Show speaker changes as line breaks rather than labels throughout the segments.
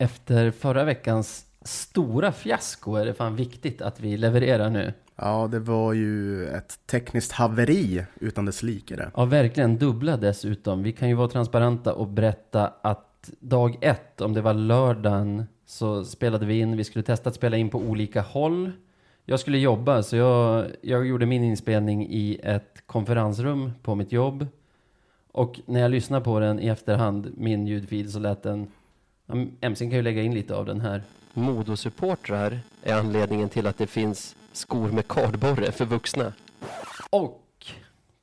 Efter förra veckans stora fiasko är det fan viktigt att vi levererar nu.
Ja, det var ju ett tekniskt haveri utan dess like det.
Ja, verkligen dubbla dessutom. Vi kan ju vara transparenta och berätta att dag ett, om det var lördagen, så spelade vi in. Vi skulle testa att spela in på olika håll. Jag skulle jobba, så jag, jag gjorde min inspelning i ett konferensrum på mitt jobb. Och när jag lyssnade på den i efterhand, min ljudfil, så lät den... ja, MC kan ju lägga in lite av den här. Modosupportrar är anledningen till att det finns skor med kardborre för vuxna. Och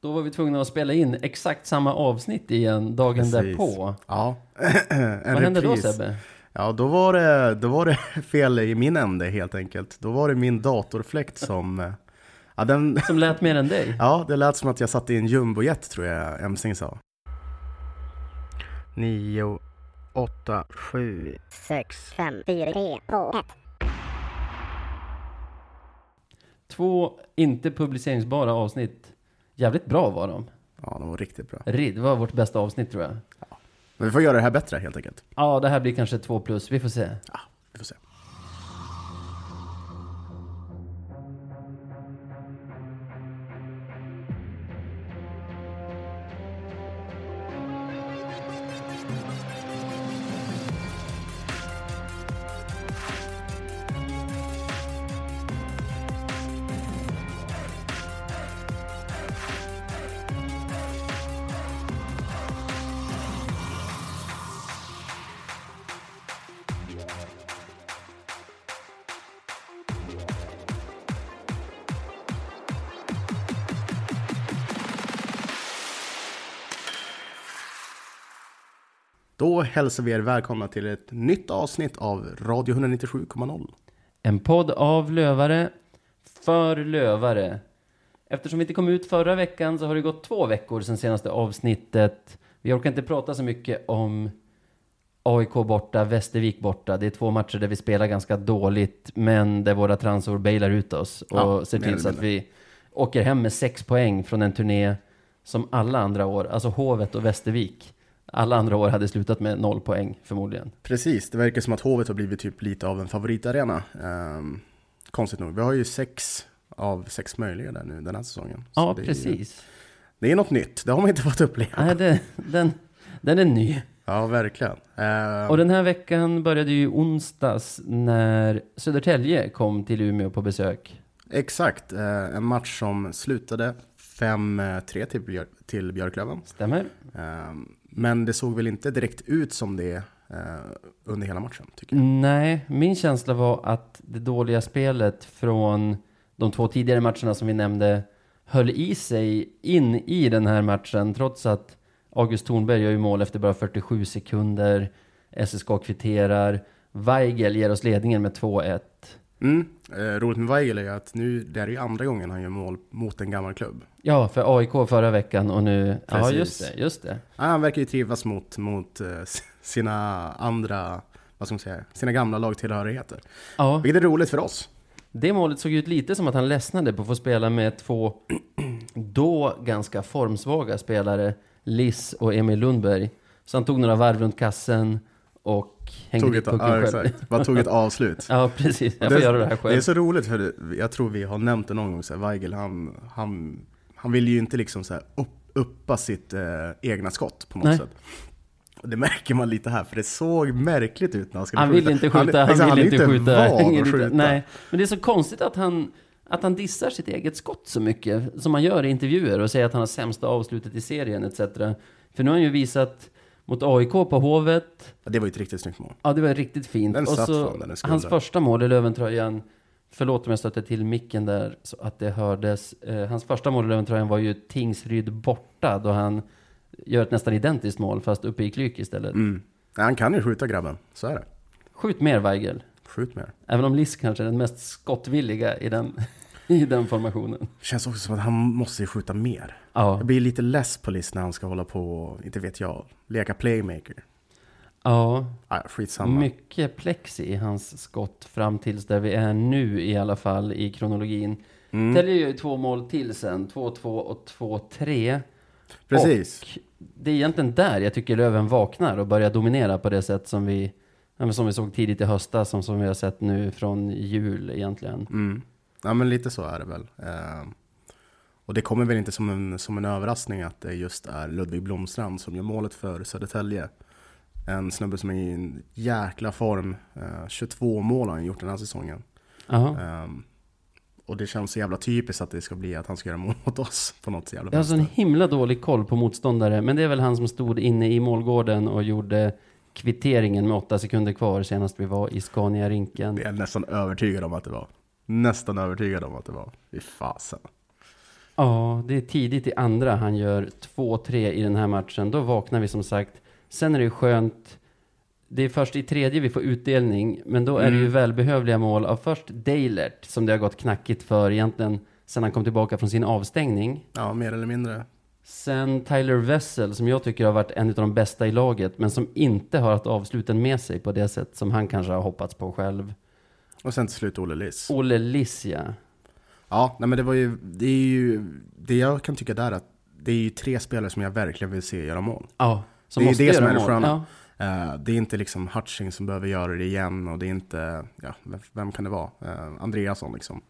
då var vi tvungna att spela in exakt samma avsnitt igen dagen
Precis.
därpå.
Ja,
Vad hände då. Sebbe?
Ja, då var, det, då var det fel i min ände helt enkelt. Då var det min datorfläkt som... eh, Ja, den,
Som lät mer än dig?
ja det lät som att jag satt i en jumbojet tror jag MC sa. 9, 8, 7.
sex, fem, fyra, tre, två, ett.
Två inte publiceringsbara avsnitt. Jävligt bra var de.
Ja, de var riktigt bra.
Rid det var vårt bästa avsnitt tror jag.
Men vi får göra det här bättre helt enkelt.
Ja, det här blir kanske två plus. Vi får se.
Ja, vi får se. Hälsar vi er välkomna till ett nytt avsnitt av Radio 197,0.
En podd av lövare, för lövare. Eftersom vi inte kom ut förra veckan så har det gått två veckor sedan senaste avsnittet. Vi orkar inte prata så mycket om AIK borta, Västervik borta. Det är två matcher där vi spelar ganska dåligt, men där våra transor bailar ut oss och
Ja,
ser till så att vi åker hem med sex poäng från en turné som alla andra år, alltså Hovet och Västervik, alla andra år hade slutat med noll poäng förmodligen.
Precis, det verkar som att Hovet har blivit typ lite av en favoritarena. Ehm, konstigt nog. Vi har ju sex av sex möjliga där nu den här säsongen.
Ja,
det är ju-
precis.
det är något nytt, det har man inte fått uppleva.
Nej, det, den, den är ny.
Ja, verkligen. Ehm,
Och den här veckan började ju onsdags när Södertälje kom till Umeå på besök.
Exakt, eh, en match som slutade 5-3 till, Björ- till Björklöven.
Stämmer?
Ehm, men det såg väl inte direkt ut som det eh, under hela matchen, tycker jag.
Nej, min känsla var att det dåliga spelet från de två tidigare matcherna som vi nämnde höll i sig in i den här matchen trots att August Thornberg gör ju mål efter bara 47 sekunder. SSK kvitterar. Weigel ger oss ledningen med 2-1.
Mm. Eh, roligt med Weigel är att nu, det är ju andra gången han gör mål mot en gammal klubb.
Ja, för AIK förra veckan och nu... Ja,
Precis.
just det, just det.
Ja, han verkar ju trivas mot, mot eh, sina andra, vad ska man säga, sina gamla lagtillhörigheter.
Ja.
Vilket är roligt för oss.
Det målet såg ut lite som att han ledsnade på att få spela med två då ganska formsvaga spelare, Liss och Emil Lundberg. Så han tog några varv runt kassen och hängde
Tog
dit
ett,
pucken
ja,
själv.
exakt. Bara tog ett avslut.
Ja, precis. Jag får göra det här
Det är
själv.
så roligt för jag tror vi har nämnt det någon gång, så här, Weigel, han, han, han vill ju inte liksom så här upp, uppa sitt eh, egna skott på något
Nej.
sätt. Och det märker man lite här, för det såg märkligt ut när han skulle
Han vill inte skjuta, han,
exakt,
vill inte skjuta. Ingen
att
inte-
skjuta.
Nej, men det är så konstigt att han, att han dissar sitt eget skott så mycket, som han gör i intervjuer och säger att han har sämsta avslutet i serien etc. För nu har han ju visat mot AIK på Hovet,
Ja, Det var ju ett riktigt snyggt mål.
Ja, det var riktigt fint.
Den
och
satt
så
från den,
hans första mål i Löventröjan, förlåt om jag stötte till micken där så att det hördes. Eh, hans första mål i Löventröjan var ju Tingsryd borta då han gör ett nästan identiskt mål fast uppe i Klyk istället.
Mm. Han kan ju skjuta grabben, så är det.
Skjut mer Weigel.
Skjut mer.
Även om Liss kanske är den mest skottvilliga i den, i den formationen.
Känns också som att han måste ju skjuta mer.
Ja,
Jag blir lite less på Liss när han ska hålla på inte vet jag, leka playmaker.
ja.
Ah, skitsamma.
mycket plexi i hans skott fram tills där vi är nu i alla fall i kronologin.
Mm.
Täljer gör ju två mål till sen, 2-2 och 2-3.
Precis.
Och det är egentligen där jag tycker Löven vaknar och börjar dominera på det sätt som vi som vi såg tidigt i höstas, som, som vi har sett nu från jul egentligen.
Mm. Ja men lite så är det väl. Eh, och det kommer väl inte som en, som en överraskning att det just är Ludvig Blomstrand som gör målet för Södertälje. En snubbe som är i en jäkla form. Eh, 22 mål har han gjort den här säsongen. Eh, och det känns så jävla typiskt att det ska bli att han ska göra mål mot oss på något jävla
Jag har så en himla dålig koll på motståndare, men det är väl han som stod inne i målgården och gjorde kvitteringen med åtta sekunder kvar senast vi var i Scania-rinken.
Det är jag nästan övertygad om att det var. Nästan övertygad om att det var. Fy fasen.
Ja, det är tidigt i andra han gör 2-3 i den här matchen. Då vaknar vi som sagt. Sen är det ju skönt. Det är först i tredje vi får utdelning, men då är det ju
Mm.
välbehövliga mål av först Deilert, som det har gått knackigt för egentligen sen han kom tillbaka från sin avstängning.
Ja, mer eller mindre.
Sen Tyler Wessel, som jag tycker har varit en av de bästa i laget, men som inte har haft avsluten med sig på det sätt som han kanske har hoppats på själv.
Och sen till slut Olle Liss.
Olle Lissia.
Ja, nej men det var ju, det är ju, det jag kan tycka där är att det är ju tre spelare som jag verkligen vill se göra mål.
Ja, som
Det är
måste
det som
göra
är det sköna.
Ja.
Eh, det är inte liksom Hutching som behöver göra det igen och det är inte, ja, vem, vem kan det vara? Uh, Andreasson liksom.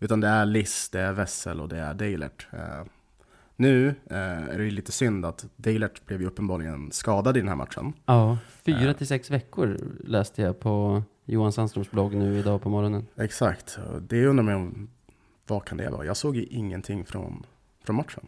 Utan det är Liss, det är Wessel och det är Deilert. Eh, nu är det ju lite synd att Deilert blev ju uppenbarligen skadad i den här matchen.
Ja, fyra till sex veckor läste jag på Johan Sandströms blogg nu idag på morgonen.
Exakt, det undrar man om, vad kan det vara? Jag såg ju ingenting från, från matchen.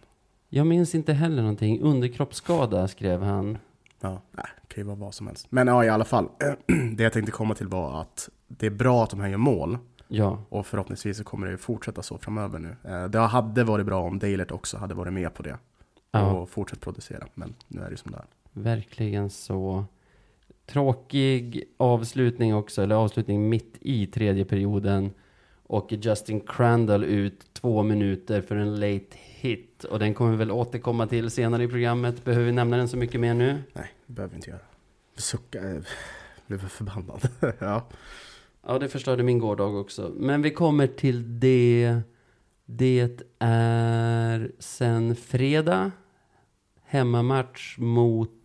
Jag minns inte heller någonting. Underkroppsskada skrev han.
Ja, nej, det kan ju vara vad som helst. Men ja, i alla fall. det jag tänkte komma till var att det är bra att de här gör mål.
Ja,
Och förhoppningsvis så kommer det ju fortsätta så framöver nu. Eh, Det hade varit bra om Dalert också hade varit med på det.
ja
Och fortsatt producera. Men nu är det ju som det är.
verkligen så. Tråkig avslutning också, eller avslutning mitt i tredje perioden. Och Justin Crandall ut två minuter för en late hit. Och den kommer vi väl återkomma till senare i programmet. Behöver vi nämna den så mycket mer nu?
Nej, det behöver vi inte göra. Sucka, eh, blev förbannad. ja.
Ja, det förstörde min gårdag också. Men vi kommer till det. Det är sen fredag. Hemmamatch mot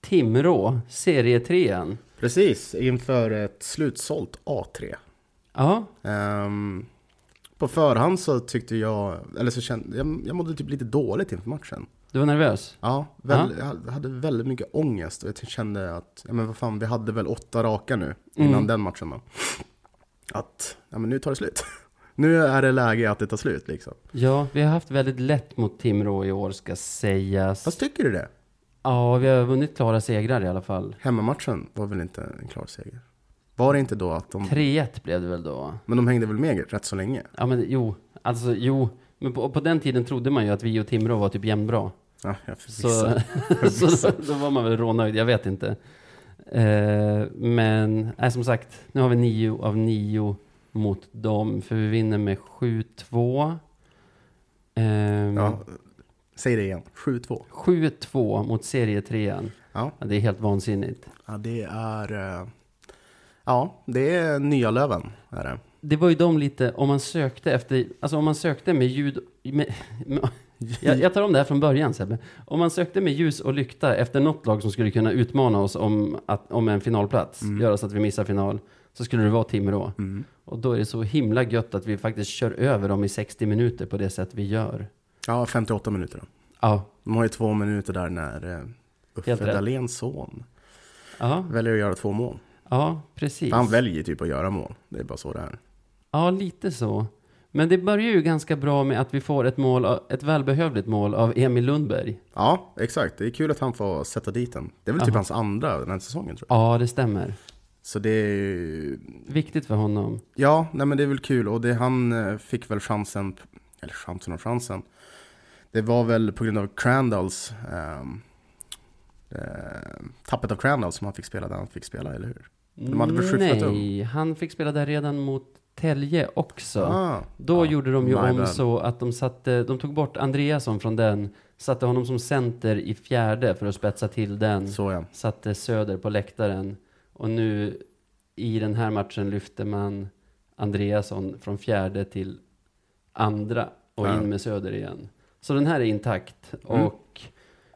Timrå, serietrean.
Precis, inför ett slutsålt A3.
Ja,
Ehm, på förhand så tyckte jag, eller så kände jag, jag mådde typ lite dåligt inför matchen.
du var nervös?
Ja, väl, jag hade väldigt mycket ångest och jag kände att, ja men vad fan, vi hade väl åtta raka nu innan
Mm.
den matchen då. Att, ja men nu tar det slut. nu är det läge att det tar slut liksom.
Ja, vi har haft väldigt lätt mot Timrå i år ska sägas.
Fast tycker du det?
Ja, vi har vunnit klara segrar i alla fall.
Hemmamatchen var väl inte en klar seger? Var det inte då att de,
3-1 blev det väl då?
men de hängde väl med rätt så länge?
Ja, men jo, alltså jo. Men på, på den tiden trodde man ju att vi och Timrå var typ jämnbra.
Ja, jag
Så,
förvisso.
så då, var man väl rånöjd, jag vet inte. Eh, men nej, som sagt, nu har vi nio av nio mot dem, för vi vinner med 7-2. Ehm,
ja, säg det igen, 7-2.
7-2 mot serietrean.
Ja.
Ja, det är helt vansinnigt.
ja, det är, eh, ja, det är nya Löven, är det.
Det var ju de lite, om man sökte efter, alltså om man sökte med ljud, med, med, jag, jag tar om det här från början Sebbe. Om man sökte med ljus och lykta efter något lag som skulle kunna utmana oss om, att, om en finalplats, göra så att vi missar final, så skulle det vara Timrå.
Mm.
Och då är det så himla gött att vi faktiskt kör över dem i 60 minuter på det sätt vi gör.
Ja, 58 minuter då.
Ja,
De har ju två minuter där när eh, Uffe. Dahléns son
ja,
väljer att göra två mål.
ja precis.
Han väljer typ att göra mål. Det är bara så det är.
Ja, lite så. Men det börjar ju ganska bra med att vi får ett mål, ett välbehövligt mål av Emil Lundberg.
Ja, exakt. Det är kul att han får sätta dit den. Det är väl typ
Aha.
hans andra den här säsongen tror jag.
Ja, det stämmer.
Så det är ju...
Viktigt för honom.
Ja, nej men det är väl kul. Och det, han eh, fick väl chansen, eller chansen och chansen. Det var väl på grund av Crandalls, ehm, eh, tappet av Crandall som han fick spela där han fick spela, eller hur? De hade väl
Nej, han fick spela där redan mot Tälje också.
Ah,
Då
ja,
gjorde de ju om
bad.
så att de satte, de tog bort Andreasson från den, satte honom som center i fjärde för att spetsa till den,
Så ja.
satte Söder på läktaren. Och nu i den här matchen lyfte man Andreasson från fjärde till andra och
Ja.
in med Söder igen. Så den här är intakt.
Mm.
Och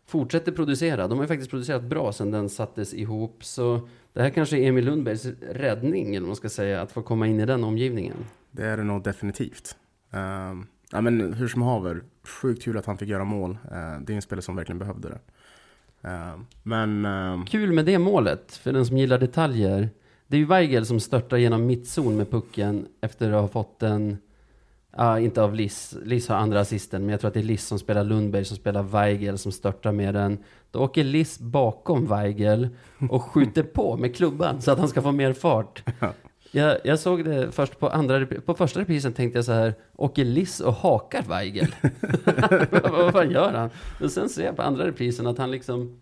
fortsätter producera. De har ju faktiskt producerat bra sedan den sattes ihop. Så det här kanske är Emil Lundbergs räddning, eller man ska säga, att få komma in i den omgivningen.
Det är det nog definitivt. Ehm, ja, men hur som haver, sjukt kul att han fick göra mål. Uh, det är en spelare som verkligen behövde det. Ehm, men
Kul med det målet, för den som gillar detaljer. Det är ju Weigel som störtar genom mittzon med pucken efter att ha fått den, ja, inte av Liss. Liss har andra assisten, men jag tror att det är Liss som spelar Lundberg som spelar Weigel som störtar med den. Då åker Liss bakom Weigel och skjuter på med klubban så att han ska få mer fart. Jag, jag såg det först på andra, på första reprisen tänkte jag så här, åker Liss och hakar Weigel? vad, vad gör han? Och sen ser jag på andra reprisen att han liksom,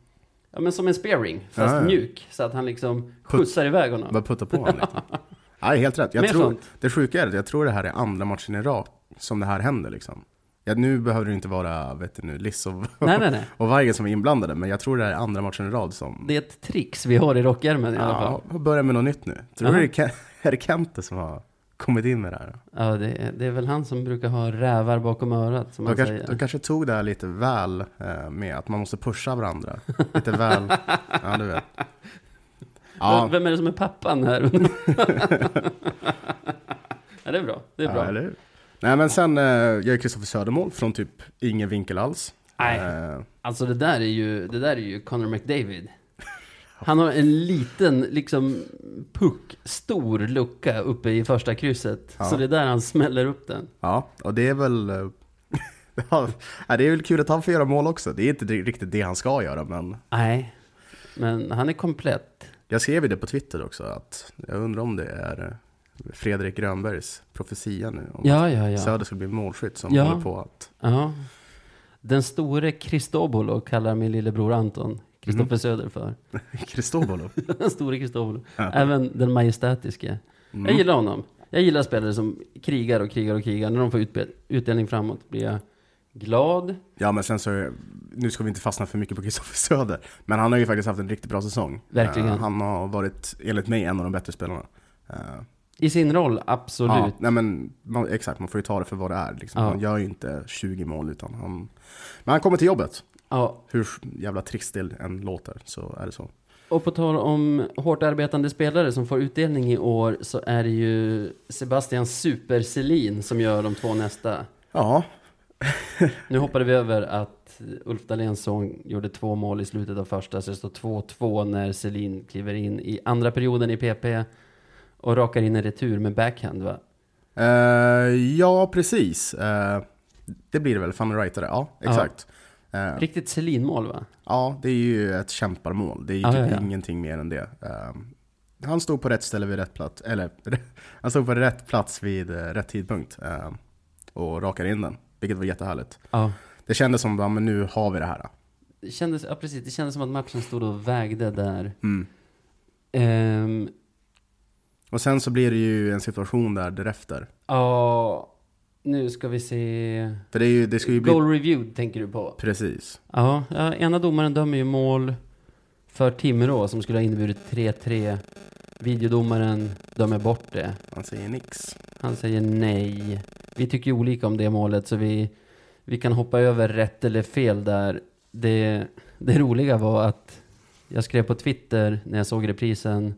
ja men som en spearing, fast
Ja, ja.
mjuk. Så att han liksom skjutsar iväg honom.
bara putta på honom lite. Ja, helt rätt. Jag
Mer
tror,
sånt.
det sjuka är att jag tror det här är andra matchen i rad som det här händer liksom. Ja, nu behöver det inte vara, vet du nu, Liss och,
Nej, nej, nej.
och Weigel som är inblandade, men jag tror det här är andra matchen i rad som...
Det är ett trix vi har i rockärmen i alla fall.
Ja, börja med något nytt nu. Tror du det är, Ke- är det Kente som har kommit in med det här?
Ja, det är, det är väl han som brukar ha rävar bakom örat, som
De
man
kanske,
säger.
de kanske tog det här lite väl eh, med att man måste pusha varandra. Lite väl, ja du vet. Ja,
Vem är det som är pappan här? ja, det är bra. Det är bra.
ja eller? Nej men sen eh, gör Kristoffer Södermål från typ ingen vinkel alls.
Nej.
Eh,
Alltså det där är ju, det där är ju Conor McDavid. Han har en liten, liksom, puck, stor lucka uppe i första krysset.
Ja.
Så det är där han smäller upp den.
ja, och det är väl... eh, ja, det är väl kul att han får göra mål också. Det är inte riktigt det han ska göra, men
Nej, men han är komplett.
Jag skrev ju det på Twitter också, att jag undrar om det är eh, Fredrik Grönbergs profetia nu. Om
Ja, ja, ja.
Söder ska bli målskytt som
Ja.
håller på att...
ja. Den store Cristobolo kallar min lillebror Anton Kristoffer
Mm.
Söder för.
Kristobolo.
Den store Cristobolo.
Ja.
Även den majestätiske. Jag
Mm.
gillar honom. Jag gillar spelare som krigar och krigar och krigar. När de får utdelning framåt blir jag glad.
Ja men sen så, nu ska vi inte fastna för mycket på Kristoffer Söder. Men han har ju faktiskt haft en riktigt bra säsong.
Verkligen.
Eh, han har varit, enligt mig, en av de bättre spelarna. Eh,
I sin roll, absolut.
Ja, nej men man, exakt, man får ju ta det för vad det är. Liksom.
Ja.
Han gör ju inte 20 mål utan han... Men han kommer till jobbet.
Ja,
Hur jävla trist det än låter så är det så.
Och på tal om hårt arbetande spelare som får utdelning i år så är det ju Sebastian Super Selin som gör de två nästa.
Ja,
Nu hoppade vi över att Ulf Dahléns son gjorde två mål i slutet av första, så det står 2-2 när Selin kliver in i andra perioden i PP och rakar in en retur med backhand va?
Eh, ja precis. Eh, det blir det väl, fan rightare. Ja, exakt. Eh,
Riktigt Selin-mål va?
Ja, det är ju ett kämparmål. Det är ju
Ja,
typ
ja, ja.
ingenting mer än det. Han stod på rätt ställe vid rätt plats, eller han stod på rätt plats vid rätt tidpunkt och rakade in den, vilket var jättehärligt.
Ja.
Det kändes som att nu har vi det här.
Det kändes, ja, precis, det kändes som att matchen stod och vägde där.
Mm.
Ehm,
Och sen så blir det ju en situation där därefter.
Ja, nu ska vi se.
För det, är ju, det ska ju bli...
Goal reviewed tänker du på?
Precis.
Ja, ja, ena domaren dömer ju mål för Timrå som skulle ha inneburit 3-3. Videodomaren dömer bort det.
Han säger nix.
Han säger nej. Vi tycker olika om det målet så vi, vi kan hoppa över rätt eller fel där. Det, det roliga var att jag skrev på Twitter när jag såg reprisen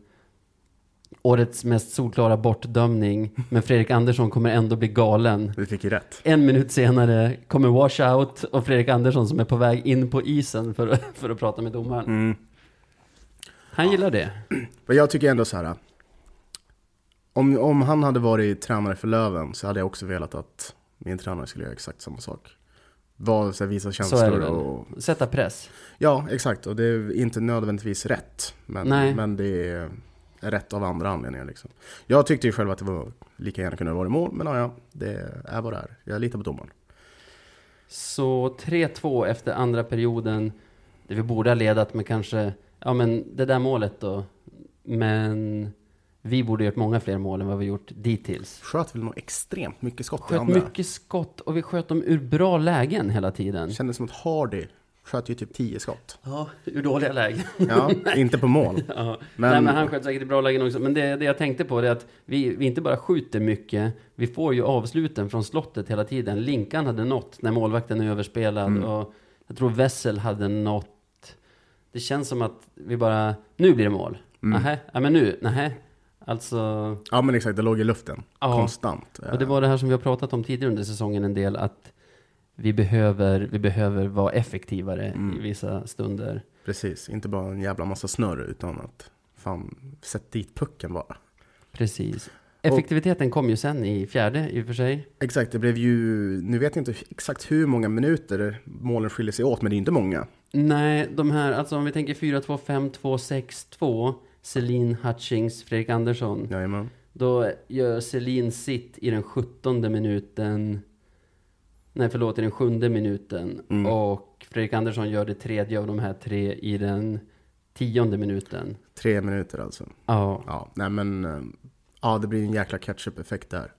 Årets mest solklara bortdömning, men Fredrik Andersson kommer ändå bli galen.
Vi fick ju rätt.
En minut senare kommer washout och Fredrik Andersson som är på väg in på isen för, för att prata med domaren.
Mm.
Han gillar det.
Men jag tycker ändå så här. Om, om han hade varit tränare för Löven så hade jag också velat att min tränare skulle göra exakt samma sak. Var, så här, visa känslor och...
Sätta press.
Ja, exakt. Och det är inte nödvändigtvis rätt. Men,
Nej.
men det är rätt av andra anledningar. Liksom. Jag tyckte ju själv att det var lika gärna kunde vara i mål, men ja, ja, det är vad det är. Jag litar på domaren.
Så 3-2 efter andra perioden. Det vi borde ha ledat med kanske, ja men det där målet då. Men vi borde gjort många fler mål än vad vi gjort dittills.
Sköt väl nog extremt mycket skott
Sköt mycket skott och vi sköt dem ur bra lägen hela tiden.
Kändes som att Hardy sköt ju typ 10 skott.
Ja, ur dåliga lägen.
Ja, inte på mål.
Ja.
Men-
Nej, men han sköt säkert i bra lägen också. Men det, det jag tänkte på är att vi, vi inte bara skjuter mycket, vi får ju avsluten från slottet hela tiden. Linkan hade nått när målvakten är överspelad.
Mm.
Och Jag tror Wessel hade något, det känns som att vi bara, nu blir det mål.
Mm.
Nähä, ja men nu, nähä. Alltså,
Ja men exakt, det låg i luften.
Ja.
Konstant.
och det var det här som vi har pratat om tidigare under säsongen en del, att vi behöver, vi behöver vara effektivare
Mm.
i vissa stunder.
Precis, inte bara en jävla massa snurr utan att fan, sätt dit pucken bara.
Precis. Effektiviteten kom ju sen i fjärde i och för sig.
Exakt, det blev ju, nu vet jag inte exakt hur många minuter målen skiljer sig åt, men det är inte många.
Nej, de här, alltså om vi tänker 4-2, 5-2, 6-2, Celine Hutchings, Fredrik Andersson.
Jajamän.
Då gör Celine sitt i den 17 minuten. Nej, förlåt, i den sjunde minuten.
Mm.
Och Fredrik Andersson gör det tredje av de här tre i den tionde minuten.
Tre minuter alltså.
Ja,
Ja, nej men, eh, ja det blir en jäkla catch-up-effekt där.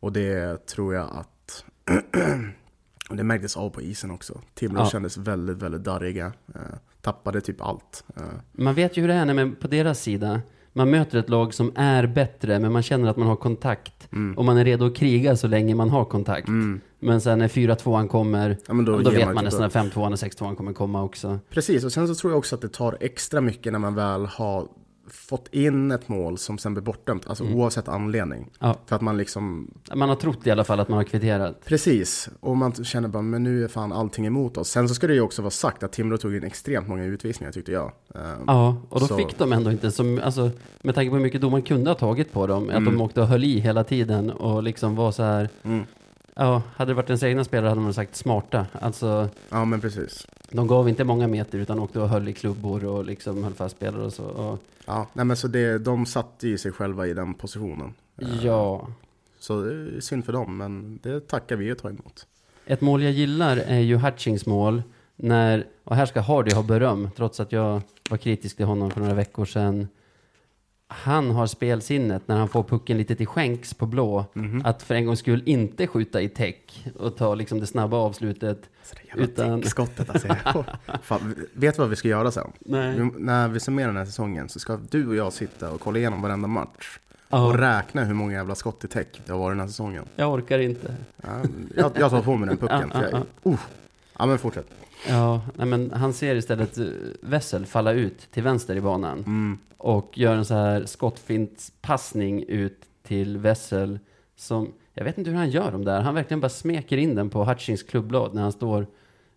Och det tror jag att, det märktes av på isen också. Timrå
Ja.
kändes väldigt, väldigt darriga. Tappade typ allt. Eh,
man vet ju hur det är när man på deras sida. Man möter ett lag som är bättre, men man känner att man har kontakt.
mm.
Och man är redo att kriga så länge man har kontakt.
Mm.
Men sen när 4-2an kommer,
Ja,
då,
ger
vet
man
man
typ
nästan när 5-2an och 6-2an kommer komma också.
Precis, och sen så tror jag också att det tar extra mycket när man väl har fått in ett mål som sen blir bortdömt, alltså
Mm.
oavsett anledning.
Ja.
För att man liksom,
Man har trott i alla fall att man har kvitterat.
precis, och man känner bara, men nu är fan allting emot oss. Sen så ska det ju också vara sagt att Timrå tog in extremt många utvisningar tyckte jag. Eh,
Ja, och då
Så-
fick de ändå inte som, alltså med tanke på hur mycket domaren kunde ha tagit på dem, att
Mm.
de åkte och höll i hela tiden och liksom var så här,
Mm.
Ja, hade det varit ens egna spelare hade man sagt smarta. Alltså,
Ja, men precis.
de gav inte många meter utan åkte och höll i klubbor och liksom höll fast spelare och så. Och,
Ja, nej men så det, de satte ju sig själva i den positionen. Eh,
ja,
Så det är synd för dem, men det tackar vi och tar emot.
ett mål jag gillar är ju Hutchings mål, när, och här ska Hardy ha beröm, trots att jag var kritisk till honom för några veckor sedan. Han har spelsinnet när han får pucken lite till skänks på blå.
Mhm.
Att för en gångs skull inte skjuta i täck och ta liksom det snabba avslutet.
Så det jävla
Utan-
skottet alltså. Fan, vet du vad vi ska göra sen?
Nej.
Vi, när vi summerar den här säsongen så ska du och jag sitta och kolla igenom varenda match. Och
Ja,
räkna hur många jävla skott i täck det har varit den här säsongen.
jag orkar inte.
Ja, jag, jag tar på mig den pucken.
Ja,
för
ja,
jag, uh. ja men fortsätt.
Ja, nej, men han ser istället eh, Wessel falla ut till vänster i banan.
Mm.
Och gör en så här skottfintspassning ut till Wessel. Som, jag vet inte hur han gör dem där. Han verkligen bara smeker in den på Hutchings klubblad när han står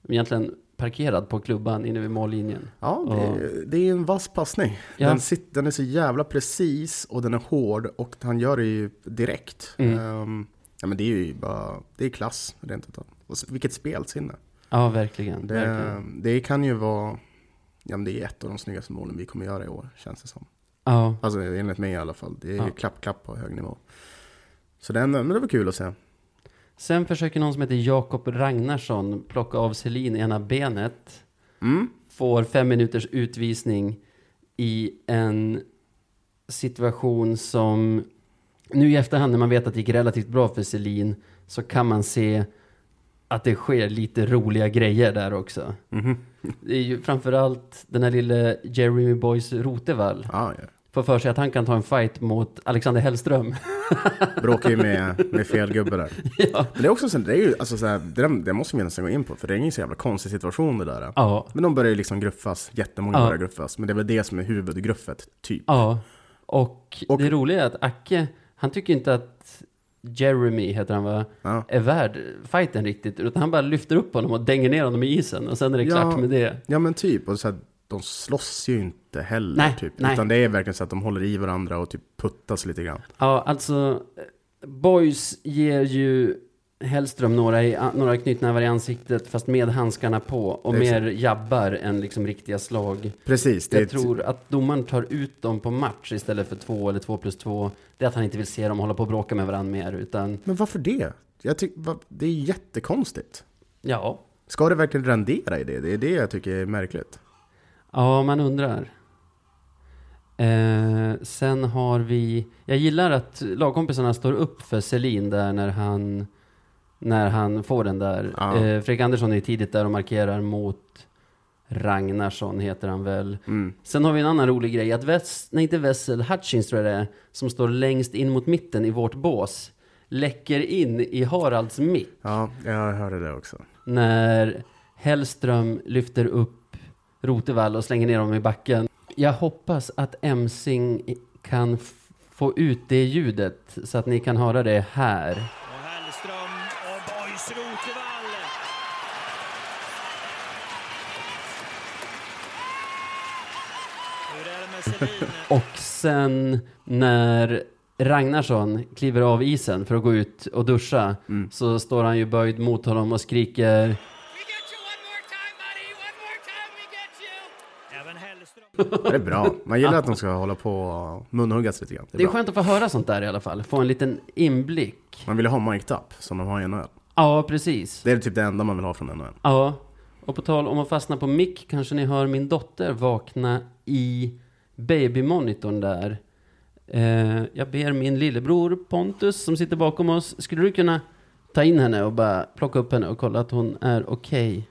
egentligen parkerad på klubban inne vid mållinjen.
Ja, det, det är en vass passning.
Ja.
Den, sit, den är så jävla precis och den är hård och han gör det ju direkt.
Mm.
Ehm, ja, men det är ju bara, det är klass rent utav. Och vilket spelsinne.
Ja, verkligen.
Det,
verkligen.
det kan ju vara, ja men det är ett av de snyggaste målen vi kommer göra i år, känns det som.
Ja,
Alltså enligt mig i alla fall. Det är
Ja.
klapp, klapp på hög nivå. Så den, men det var kul att se.
Sen försöker någon som heter Jakob Ragnarsson plocka av Selin ena benet.
Mm.
Får fem minuters utvisning i en situation som nu i efterhand när man vet att det gick relativt bra för Selin så kan man se att det sker lite roliga grejer där också.
Mhm.
Det är ju framförallt den här lille Jeremy Boys Rotevall
Ja, ja.
får för sig att han kan ta en fight mot Alexander Hellström.
Bråkar ju med, med fel gubbe där.
ja.
Men det är också så, det är ju, alltså så här, det, det måste vi nästan gå in på, för det är ingen så jävla konstig situation det där.
ja,
Men de börjar ju liksom gruffas, jättemånga
Ja.
börjar gruffas. Men det är väl det som är huvudgruffet, typ.
Ja, och,
Och-
det roliga är att Acke, han tycker inte att Jeremy, heter han va,
Ja.
är värd fighten riktigt, utan han bara lyfter upp honom och dänger ner honom i isen och sen är det
Ja.
klart med det.
Ja men typ, och så här, de slåss ju inte heller
Nej,
typ.
nej.
Utan det är verkligen så att de håller i varandra och typ puttas lite grann.
Ja, alltså, eh, Boys ger ju Hellström några, i, några knytnävar i ansiktet, fast med handskarna på, och mer jabbar än liksom riktiga slag.
Precis,
Jag tror att domaren tar ut dem på match istället för två eller två plus två. Det är att han inte vill se dem hålla på och bråka med varandra mer, utan
Men varför det? Jag tyck, va, det är jättekonstigt.
ja,
Ska det verkligen rendera i det? Det är det jag tycker är märkligt.
Ja, man undrar. Eh, sen har vi... Jag gillar att lagkompisarna står upp för Selin där när han, när han får den där.
Ja.
Eh, Fredrik Andersson är tidigt där och markerar mot Ragnarsson, heter han väl.
Mm.
Sen har vi en annan rolig grej. Att Wess, nej, inte Wessel, Hutchins tror jag det är, som står längst in mot mitten i vårt bås, läcker in i Haralds mitt
Ja, jag hörde det också.
när Hellström lyfter upp Rotevall och slänger ner dem i backen. Jag hoppas att Emsing kan få ut det ljudet så att ni kan höra det här.
Och Hellström och Boys Rotevall. Hur är det med Selin?
Och sen när Ragnarsson kliver av isen för att gå ut och duscha så står han ju böjd mot honom och skriker
We get you one more time, buddy. One more time, we get you.
Även Hellström.
Det är bra. Man gillar att de ska hålla på och munhuggas lite grann. Det är
Det är skönt att få höra sånt där i alla fall. Få en liten inblick.
Man vill ju ha mic'd up, som de har i NHL.
Ja, precis.
Det är typ det enda man vill ha från NHL.
Ja, och på tal om att fastna på mick kanske ni hör min dotter vakna i babymonitorn där. Eh, jag ber min lillebror Pontus som sitter bakom oss, skulle du kunna ta in henne och bara plocka upp henne och kolla att hon är okej?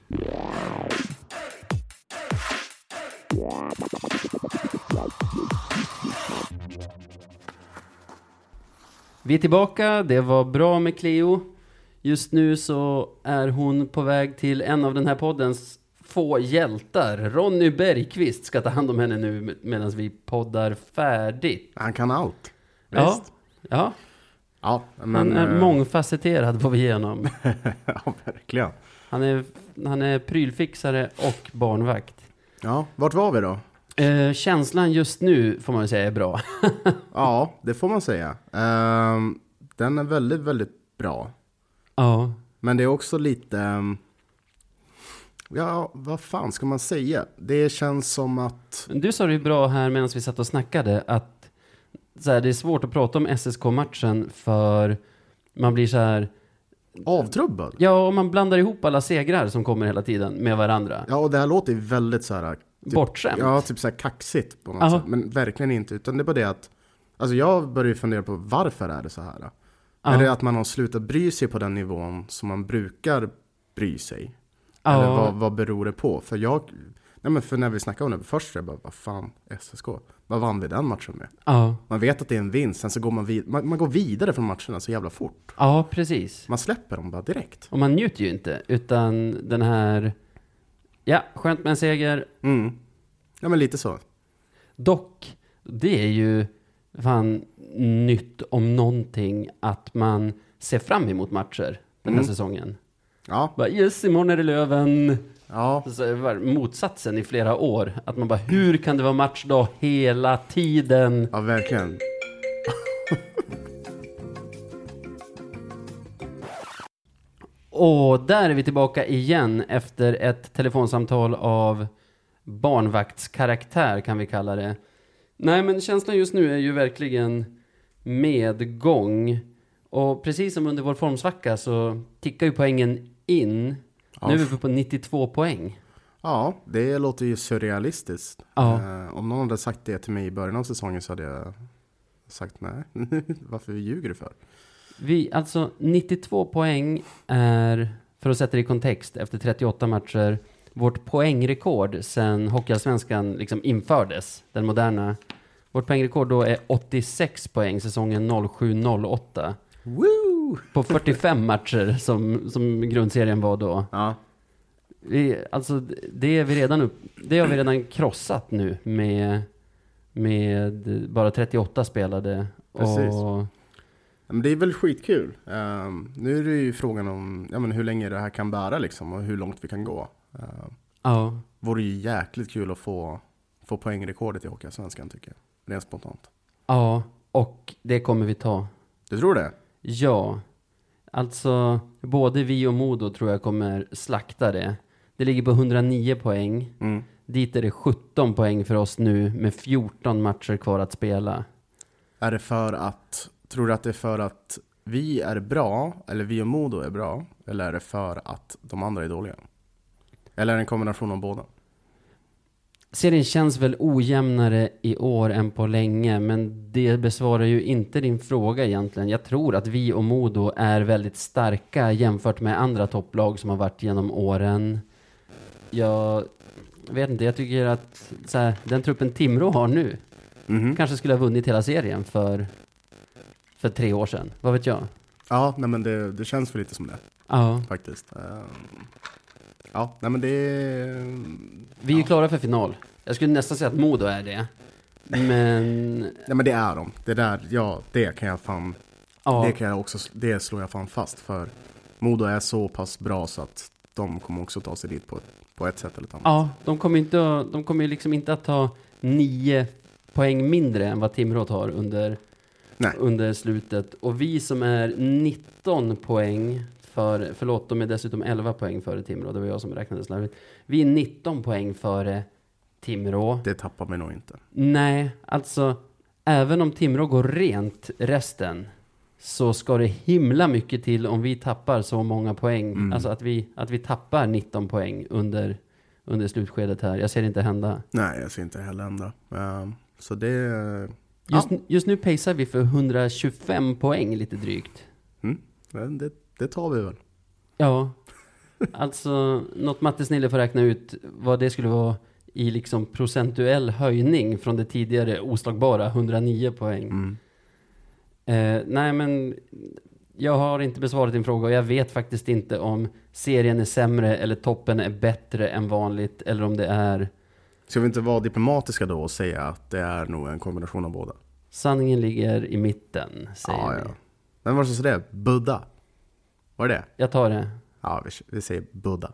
Vi är tillbaka, det var bra med Cleo. Just nu så är hon på väg till en av den här poddens få hjältar. Ronny Bergqvist ska ta hand om henne nu medan vi poddar färdigt.
Han kan allt.
Ja, ja
Ja, men...
han är
eh,
mångfacetterad får vi igenom.
ja, verkligen.
Han är, han är prylfixare och barnvakt.
Ja, vart var vi då?
Eh, känslan just nu får man säga är bra.
Ja, det får man säga. Ehm, den är väldigt, väldigt bra.
ja,
Men det är också lite... Ja, vad fan ska man säga? Det känns som att...
du sa det ju bra här medan vi satt och snackade att så här, det är svårt att prata om SSK-matchen för man blir så här,
Avtrubbad.
ja, och man blandar ihop alla segrar som kommer hela tiden med varandra.
Ja, och det här låter ju väldigt så här... Typ,
Bortskämt.
Ja, typ så här kaxigt på något
Ja.
sätt. Men verkligen inte. Utan det är bara det att... Alltså jag börjar ju fundera på varför är det så här?
Ja.
Är det att man har slutat bry sig på den nivån som man brukar bry sig?
Ja.
Eller vad, vad beror det på? För jag... Nej men för när vi snackade om det först, jag bara, vad fan, SSK? Vad vann vi den matchen med?
Ja,
Man vet att det är en vinst, sen så går man, vid, man, man går vidare från matcherna så jävla fort.
ja, precis.
Man släpper dem bara direkt.
Och man njuter ju inte, utan den här, ja, skönt med en seger.
Mm. Ja men lite så.
Dock, det är ju fan nytt om någonting att man ser fram emot matcher den här
Mm.
säsongen.
Ja,
Bara, yes, imorgon är det Löven.
ja.
Så var motsatsen i flera år. Att man bara, hur kan det vara matchdag hela tiden?
Ja, verkligen.
Och där är vi tillbaka igen efter ett telefonsamtal av barnvaktskaraktär kan vi kalla det. Nej, men känslan just nu är ju verkligen medgång. Och precis som under vår formsvacka så tickar ju poängen in.
Ja.
Nu är vi på 92 poäng.
Ja, det låter ju surrealistiskt.
Ja.
Eh, om någon hade sagt det till mig i början av säsongen så hade jag sagt nej. Varför ljuger du för?
Vi, alltså 92 poäng är, för att sätta det i kontext, efter 38 matcher, vårt poängrekord sen Hockeyallsvenskan liksom infördes, den moderna. Vårt poängrekord då är 86 poäng säsongen 07-08.
Woo!
På 45 matcher som, som grundserien var då.
Ja,
Vi, alltså det är vi redan upp, det har vi redan krossat nu med, med bara 38 spelade.
Precis.
Och,
men det är väl skitkul. Ehm, nu är det ju frågan om ja, men hur länge det här kan bära liksom och hur långt vi kan gå. Uh,
ja.
vore ju jäkligt kul att få, få poängrekordet i Hockeyallsvenskan tycker jag. Rent spontant.
Ja, och det kommer vi ta.
Du tror det?
Ja, alltså både vi och Modo tror jag kommer slakta det. Det ligger på 109 poäng.
Mm.
Dit är det 17 poäng för oss nu med 14 matcher kvar att spela.
Är det för att, tror du att det är för att vi är bra, eller vi och Modo är bra, eller är det för att de andra är dåliga? Eller är det en kombination av båda?
Serien känns väl ojämnare i år än på länge, men det besvarar ju inte din fråga egentligen. Jag tror att vi och Modo är väldigt starka jämfört med andra topplag som har varit genom åren. Jag vet inte, jag tycker att så här, den truppen Timrå har nu
Mhm.
kanske skulle ha vunnit hela serien för, för tre år sedan. Vad vet jag?
Ja, nej men det, det känns väl lite som det
Ja,
faktiskt. Ehm, Ja, nej men det.
Vi är ju klara för final. Jag skulle nästan säga att Modo är det. Men,
Nej men det är de. Det där, ja, det kan jag fan...
ja.
Det kan jag också, det slår jag fan fast för. Modo är så pass bra så att de kommer också ta sig dit på, på ett sätt eller ett annat.
Ja, de kommer, inte, att- de kommer ju liksom inte att ta nio poäng mindre än vad Timrå tar under,
Nej.
under slutet. Och vi som är 19 poäng för, förlåt, de är dessutom 11 poäng före Timrå, det var jag som räknade slarvigt. Vi är 19 poäng före Timrå.
Det tappar mig nog inte.
Nej, alltså även om Timrå går rent resten så ska det himla mycket till om vi tappar så många poäng.
Mm.
Alltså att vi, att vi tappar 19 poäng under, under slutskedet här. Jag ser det inte hända.
Nej, jag ser inte heller ändra. Ehm, så det...
Just,
Ja.
just nu pacear vi för 125 poäng lite drygt.
Mm, det, det tar vi väl.
Ja, alltså något mattesnille får räkna ut vad det skulle vara i liksom procentuell höjning från det tidigare oslagbara 109 poäng.
Mm.
Eh, nej, men jag har inte besvarat din fråga och jag vet faktiskt inte om serien är sämre eller toppen är bättre än vanligt eller om det är
Ska vi inte vara diplomatiska då och säga att det är nog en kombination av båda?
sanningen ligger i mitten, säger
Ja,
vi.
ja. Vem var det som sa det? Buddha? Var det?
Jag tar det.
Ja, vi, vi säger Buddha.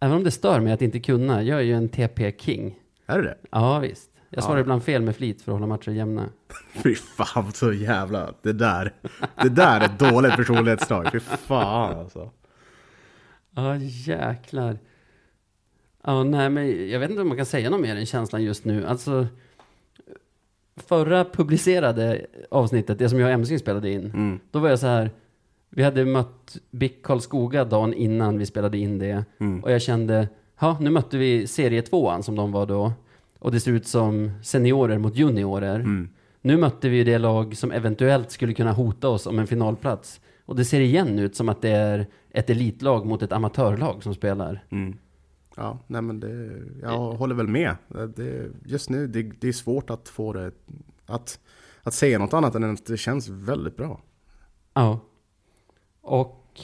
Även om det stör mig att inte kunna. Jag är ju en TP-king.
Är det det?
Ja, visst. Jag svarar
Ja.
ibland fel med flit för att hålla matcher jämna.
Fy fan så jävla... Det där. Det där är ett dåligt personlighetsdrag. Fy fan alltså.
Ja, jäklar. Ja, nej, men jag vet inte om man kan säga något mer än känslan just nu. Alltså, förra publicerade avsnittet, det som jag och Emsing spelade in,
Mm.
då var jag så här, vi hade mött BIK Karlskoga dagen innan vi spelade in det.
Mm.
Och jag kände, ja, nu mötte vi serietvåan som de var då. Och det ser ut som seniorer mot juniorer.
Mm.
Nu mötte vi ju det lag som eventuellt skulle kunna hota oss om en finalplats. Och det ser igen ut som att det är ett elitlag mot ett amatörlag som spelar.
Mm. Ja, nej men det, jag håller väl med. Det, just nu, det, det är svårt att få det, att, att säga något annat än att det känns väldigt bra.
Ja. Och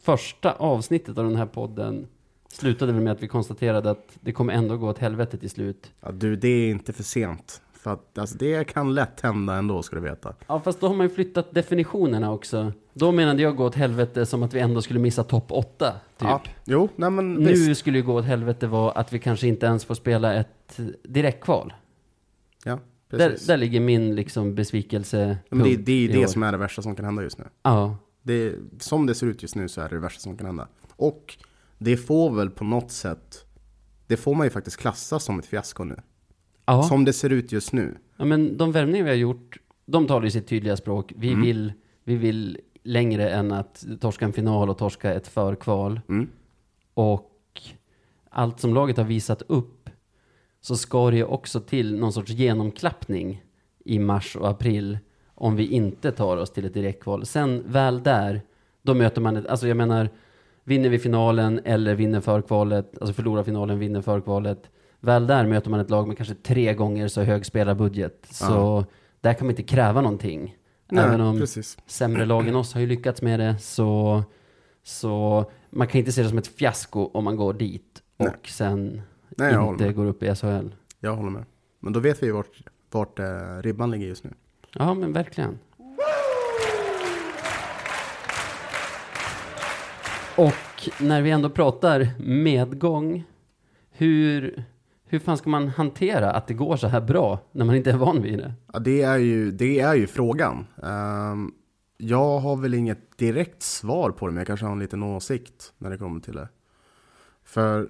första avsnittet av den här podden slutade väl med att vi konstaterade att det kommer ändå gå åt helvete till slut.
Ja, du, det är inte för sent. För att alltså, det kan lätt hända ändå, ska du veta.
Ja, fast då har man ju flyttat definitionerna också. Då menade jag gå åt helvete som att vi ändå skulle missa topp 8, typ.
Ja, jo, nej men
Nu
visst.
skulle ju gå åt helvete vara att vi kanske inte ens får spela ett direktkval.
Ja,
Där, där ligger min liksom besvikelse.
men det, det är det som är det värsta som kan hända just nu.
Ja,
Det, som det ser ut just nu så är det det värsta som kan hända. Och det får väl på något sätt, det får man ju faktiskt klassa som ett fiasko nu.
ja.
Som det ser ut just nu.
ja, men de värvningar vi har gjort, de talar ju sitt tydliga språk. Vi,
Mm.
vill, vi vill längre än att torska en final och torska ett förkval.
Mm.
Och allt som laget har visat upp så ska det ju också till någon sorts genomklappning i mars och april om vi inte tar oss till ett direktkval. Sen väl där, då möter man ett, alltså jag menar, vinner vi finalen eller vinner förkvalet, alltså förlorar finalen, vinner förkvalet, väl där möter man ett lag med kanske tre gånger så hög spelarbudget. Så där kan man inte kräva någonting. Även
Nej,
om
precis.
sämre lag än oss har ju lyckats med det, så, så man kan inte se det som ett fiasko om man går dit och
Nej.
sen
Nej, jag
inte går upp i SHL.
Jag håller med. Men då vet vi vart, vart eh, ribban ligger just nu.
Ja, men verkligen. Och när vi ändå pratar medgång, hur, hur fan ska man hantera att det går så här bra när man inte är van vid det?
Ja, det, är ju, det är ju frågan. Ehm, jag har väl inget direkt svar på det, men jag kanske har en liten åsikt när det kommer till det. För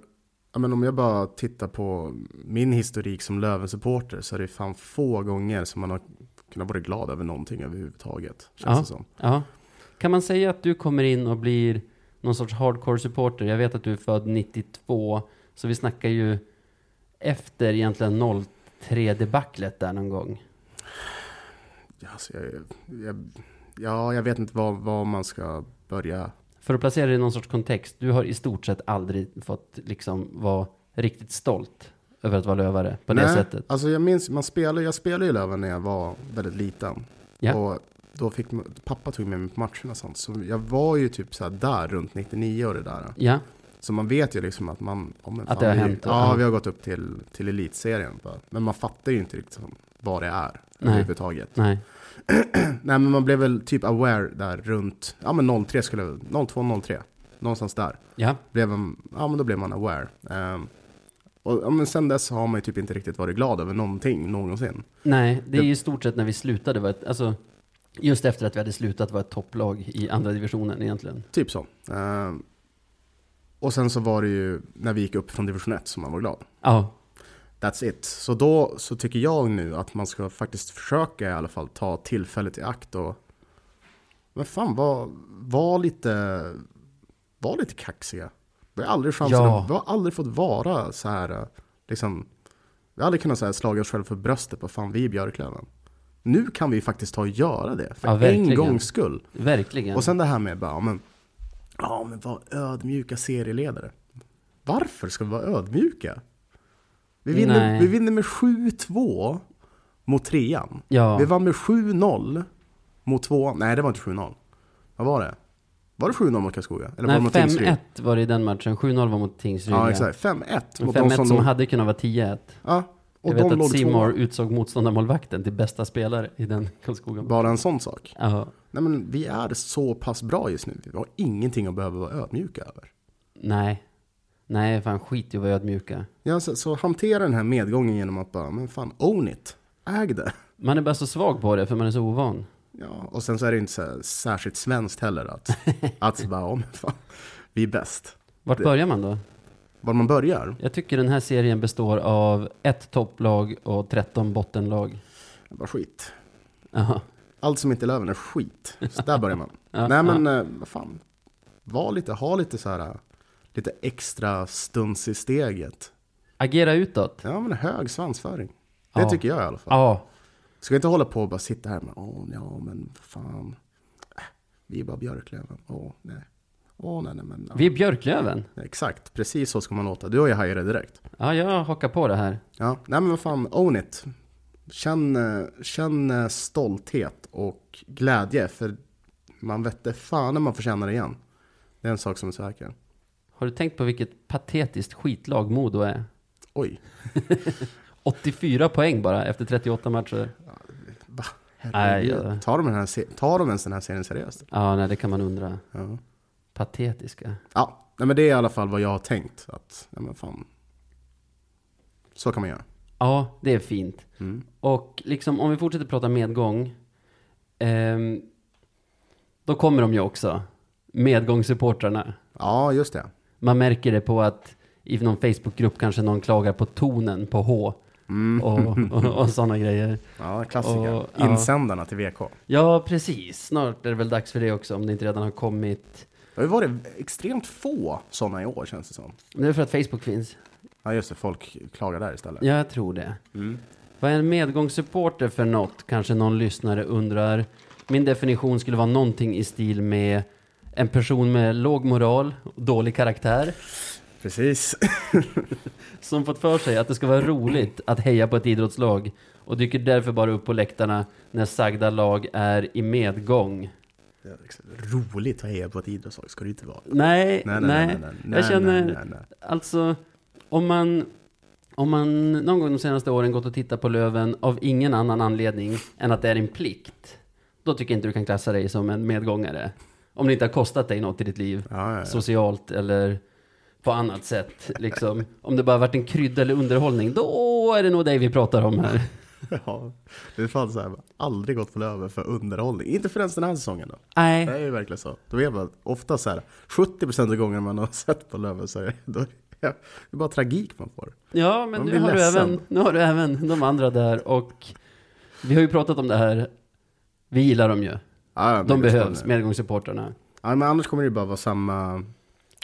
ja, men om jag bara tittar på min historik som Löven-supporter så är det fan få gånger som man har kunnat vara glad över någonting överhuvudtaget. Känns
Ja.
det som.
Ja. Kan man säga att du kommer in och blir någon sorts hardcore supporter? Jag vet att du är född 92, så vi snackar ju efter egentligen 03 debaclet där någon gång.
Ja, alltså, jag, jag, ja, jag vet inte var, var man ska börja.
För att placera det i någon sorts kontext, du har i stort sett aldrig fått liksom vara riktigt stolt över att vara lövare på det
Nej,
sättet.
Alltså jag minns, man spelade, jag spelade ju Löven när jag var väldigt liten.
Ja.
Och då fick pappa tog med mig på matcherna och sånt. Så jag var ju typ så där runt 99 och det där.
Ja,
Så man vet ju liksom att man... men
Att det har
vi,
hänt,
Ja,
ja.
vi har gått upp till, till elitserien. bara. Men man fattar ju inte riktigt vad det är
Nej.
överhuvudtaget.
Nej.
Nej men man blev väl typ aware där runt, ja men 03 skulle jag, 02, 03. Någonstans där.
Ja.
Blev man, ja men då blev man aware. Ehm, och ja, men sen dess har man ju typ inte riktigt varit glad över någonting någonsin.
Nej, det är ju i stort sett när vi slutade. Var ett, alltså, just efter att vi hade slutat vara ett topplag i andra divisionen egentligen.
Typ så. Ehm, och sen så var det ju när vi gick upp från division 1 som man var glad.
Ja,
That's it. Så då så tycker jag nu att man ska faktiskt försöka i alla fall ta tillfället i akt och men fan, var, var lite var lite kaxiga. Vi har aldrig chansen,
Ja.
vi har aldrig fått vara så här liksom vi har aldrig kunnat säga slaga oss själva för bröstet på fan vi är Björklöven. Nu kan vi faktiskt ta och göra det för
Ja,
en gångs skull.
verkligen.
Och sen det här med bara, men, ja men var ödmjuka serieledare. Varför ska vi vara ödmjuka? Vi vinner,
Nej.
vi vinner med 7-2 mot trean.
ja.
Vi vann med 7-0 mot tvåan. Nej, det var inte 7-0. Vad var det? Var det 7-0 mot Karlskoga? Eller var
Nej,
det mot Tingsryd?
5-1 var det i den matchen. 7-0 var mot Tingsryd.
Ja, exakt. 5-1
Men
mot
5-1
de som,
som
låg...
hade kunnat vara 10-1.
Ja, och
Jag vet att Simor utsåg motståndarmålvakten till bästa spelare i den Karlskoga.
Bara en sån sak.
Ja,
Nej, men vi är så pass bra just nu. Vi har ingenting att behöva vara ödmjuka över.
nej. Nej, fan skit i att vara ödmjuka.
Ja, så, så hantera den här medgången genom att bara, men fan, own it. Äg det.
Man är bara så svag på det för man är så ovan.
Ja, och sen så är det inte så särskilt svenskt heller att, att bara, ja, men fan, vi är bäst.
Vart
Det-
börjar man då?
Var man börjar,
Jag tycker den här serien består av ett topplag och 13 bottenlag.
var skit.
Jaha.
Allt som inte är Löven är skit. Så där börjar man.
Ja,
Nej men, eh, vad fan. Var lite, ha lite så här, lite extra stuns i steget.
Agera utåt.
Ja men hög svansföring. Det
Ja.
tycker jag i alla fall.
Ja,
Ska inte hålla på och bara sitta här med, åh ja men fan. Äh, vi är bara Björklöven. Åh nej. Åh nej nej men. Ja.
vi är Björklöven.
Exakt, precis så ska man låta. Du har ju hajat direkt.
Ja, jag hakar på det här.
Ja, nej men vad fan, own it. Känn, känn eh, stolthet och glädje, för man vet det fan när man får känna det igen. Det är en sak som är säker.
Har du tänkt på vilket patetiskt skitlag Modo är?
Oj,
84 poäng bara efter 38 matcher.
herregud.
Nej, ja.
Tar, de den här, se- tar de ens den här serien seriöst?
Ja, nej, det kan man undra.
Ja.
Patetiska.
ja, nej men det är i alla fall vad jag har tänkt. Att, nej men fan. Så kan man göra.
Ja, det är fint.
Mm.
Och liksom om vi fortsätter prata medgång. ehm, då kommer de ju också. Medgångssupportrarna.
Ja, just det.
Man märker det på att i någon Facebookgrupp kanske någon klagar på tonen på H.
Mm.
Och, och, och sådana grejer.
Ja, klassiker.
Och, ja.
Insändarna till VK.
Ja, precis. Snart är det väl dags för det också om det inte redan har kommit.
Det har varit extremt få sådana i år känns det som.
Det är för att Facebook finns.
Ja, just det. Folk klagar där istället.
Ja, jag tror det.
Mm.
Vad är en medgångssupporter för något? Kanske någon lyssnare undrar. Min definition skulle vara någonting i stil med en person med låg moral och dålig karaktär
Precis.
som fått för sig att det ska vara roligt att heja på ett idrottslag och dyker därför bara upp på läktarna när sagda lag är i medgång.
Det är liksom roligt att heja på ett idrottslag, ska det inte vara.
Nej, nej,
Nej, nej, nej, nej, nej.
Jag känner-. Alltså, om man, om man någon gång de senaste åren gått och tittat på Löven av ingen annan anledning än att det är en plikt, då tycker jag inte du kan klassa dig som en medgångare. Om det inte har kostat dig något i ditt liv,
Ja, ja,
socialt eller på annat sätt. Liksom. Om det bara varit en krydda eller underhållning, då är det nog dig vi pratar om här.
ja. Det är fan så här, aldrig gått på Löven för underhållning. Inte förrän den här säsongen då.
Nej,
Det är ju verkligen så. Då är man ofta så här, 70% av gångerna man har sett på Löven så är det, det, är bara tragik man får.
ja, men nu har, du även, nu har du även de andra där och vi har ju pratat om det här. Vi gillar dem ju.
Ja,
De behövs, medgångssupportrarna.
Ja, men annars kommer det ju bara vara samma...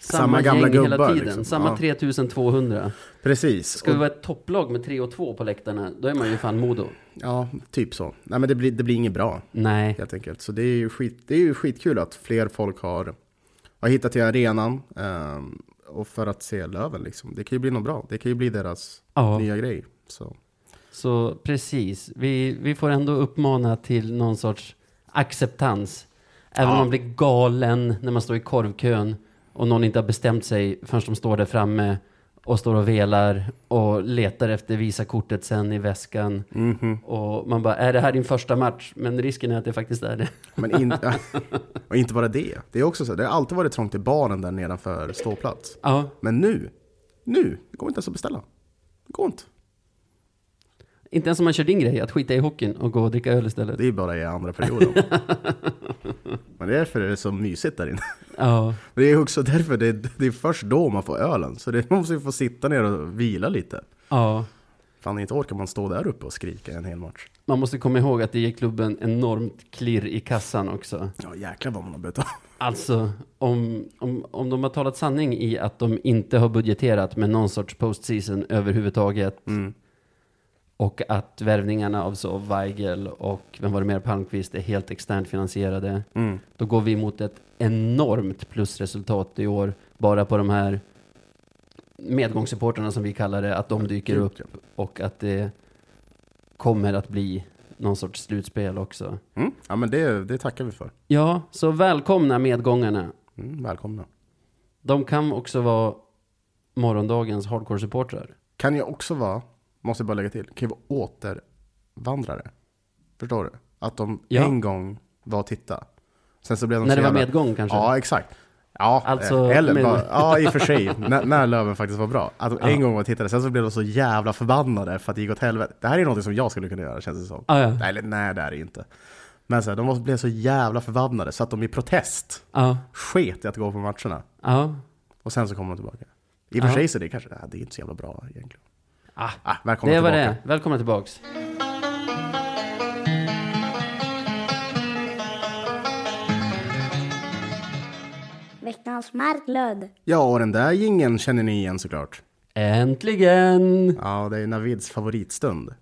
Samma,
Samma gamla
gäng hela
gubbar,
tiden,
liksom.
samma
Ja.
3200.
Precis.
Ska vi
Och-
vara ett topplag med 3 och 2 på läktarna, då är man ju fan Modo.
Ja, typ så. Nej men det blir, det blir inget bra.
Nej,
helt enkelt. Så det är ju, skit, det är ju skitkul att fler folk har, har hittat till arenan ehm, och för att se Löven liksom. Det kan ju bli något bra. Det kan ju bli deras
ja.
nya grej. Så.
Så precis, vi, vi får ändå uppmana till någon sorts acceptans. Även om man blir galen när man står i korvkön och någon inte har bestämt sig förrän de står där framme och står och velar och letar efter Visakortet sen i väskan.
Mhm.
Och man bara, är det här din första match? Men risken är att det faktiskt är det.
Men in, och inte bara det. Det är också så, det har alltid varit trångt i baren där nedanför ståplats.
Ja,
Men nu, nu, det går inte ens att beställa. Det går inte.
Inte ens om man kör din grej, att skita i hockeyn och gå och dricka öl istället.
Det är bara i andra perioden. Men det är därför det är så mysigt där inne.
Ja,
Det är också därför det är, det är först då man får ölen. Så det, man måste ju få sitta ner och vila lite.
ja.
Fan, inte orkar man stå där uppe och skrika en hel match.
Man måste komma ihåg att det ger klubben enormt klirr i kassan också.
Ja, jäklar vad man har betalat.
Alltså, om, om, om de har talat sanning i att de inte har budgeterat med någon sorts postseason överhuvudtaget
Mm.
Och att värvningarna av så Weigel och vem var det mer, Palmqvist är helt externt finansierade,
Mm.
då går vi mot ett enormt plusresultat i år bara på de här medgångssupportrarna som vi kallar det, att de dyker upp och att det kommer att bli någon sorts slutspel också.
Mm. Ja, men det, det tackar vi för.
Ja, så välkomna medgångarna.
Mm, välkomna.
De kan också vara morgondagens hardcore-supportrar.
Kan jag också vara, måste jag bara lägga till, kan ju vara återvandrare. Förstår du? Att de
Ja.
en gång var och titta. Sen så blev de
När
så
det var
jävla-
medgång kanske?
Ja, exakt. Ja,
Alltså,
eh, eller
men-
bara, ja i och för sig, när, när Löven faktiskt var bra. Att de
Ja.
en gång var och tittade, sen så blev de så jävla förbannade för att det gick åt helvete. Det här är något som jag skulle kunna göra känns det som.
Ah, ja.
Nej, nej det är det inte. Men så här, de var- blev så jävla förbannade så att de i protest
Ja,
sket i att gå på matcherna.
ja.
Och sen så kom de tillbaka. I och för sig så är det kanske, ja, det är inte så jävla bra egentligen.
Ah,
Ah, välkomna
det var
tillbaka.
det. Välkomna tillbaks.
Veckans Marklund.
Ja, och den där gingen känner ni igen såklart.
Äntligen!
Ja, det är Navids favoritstund.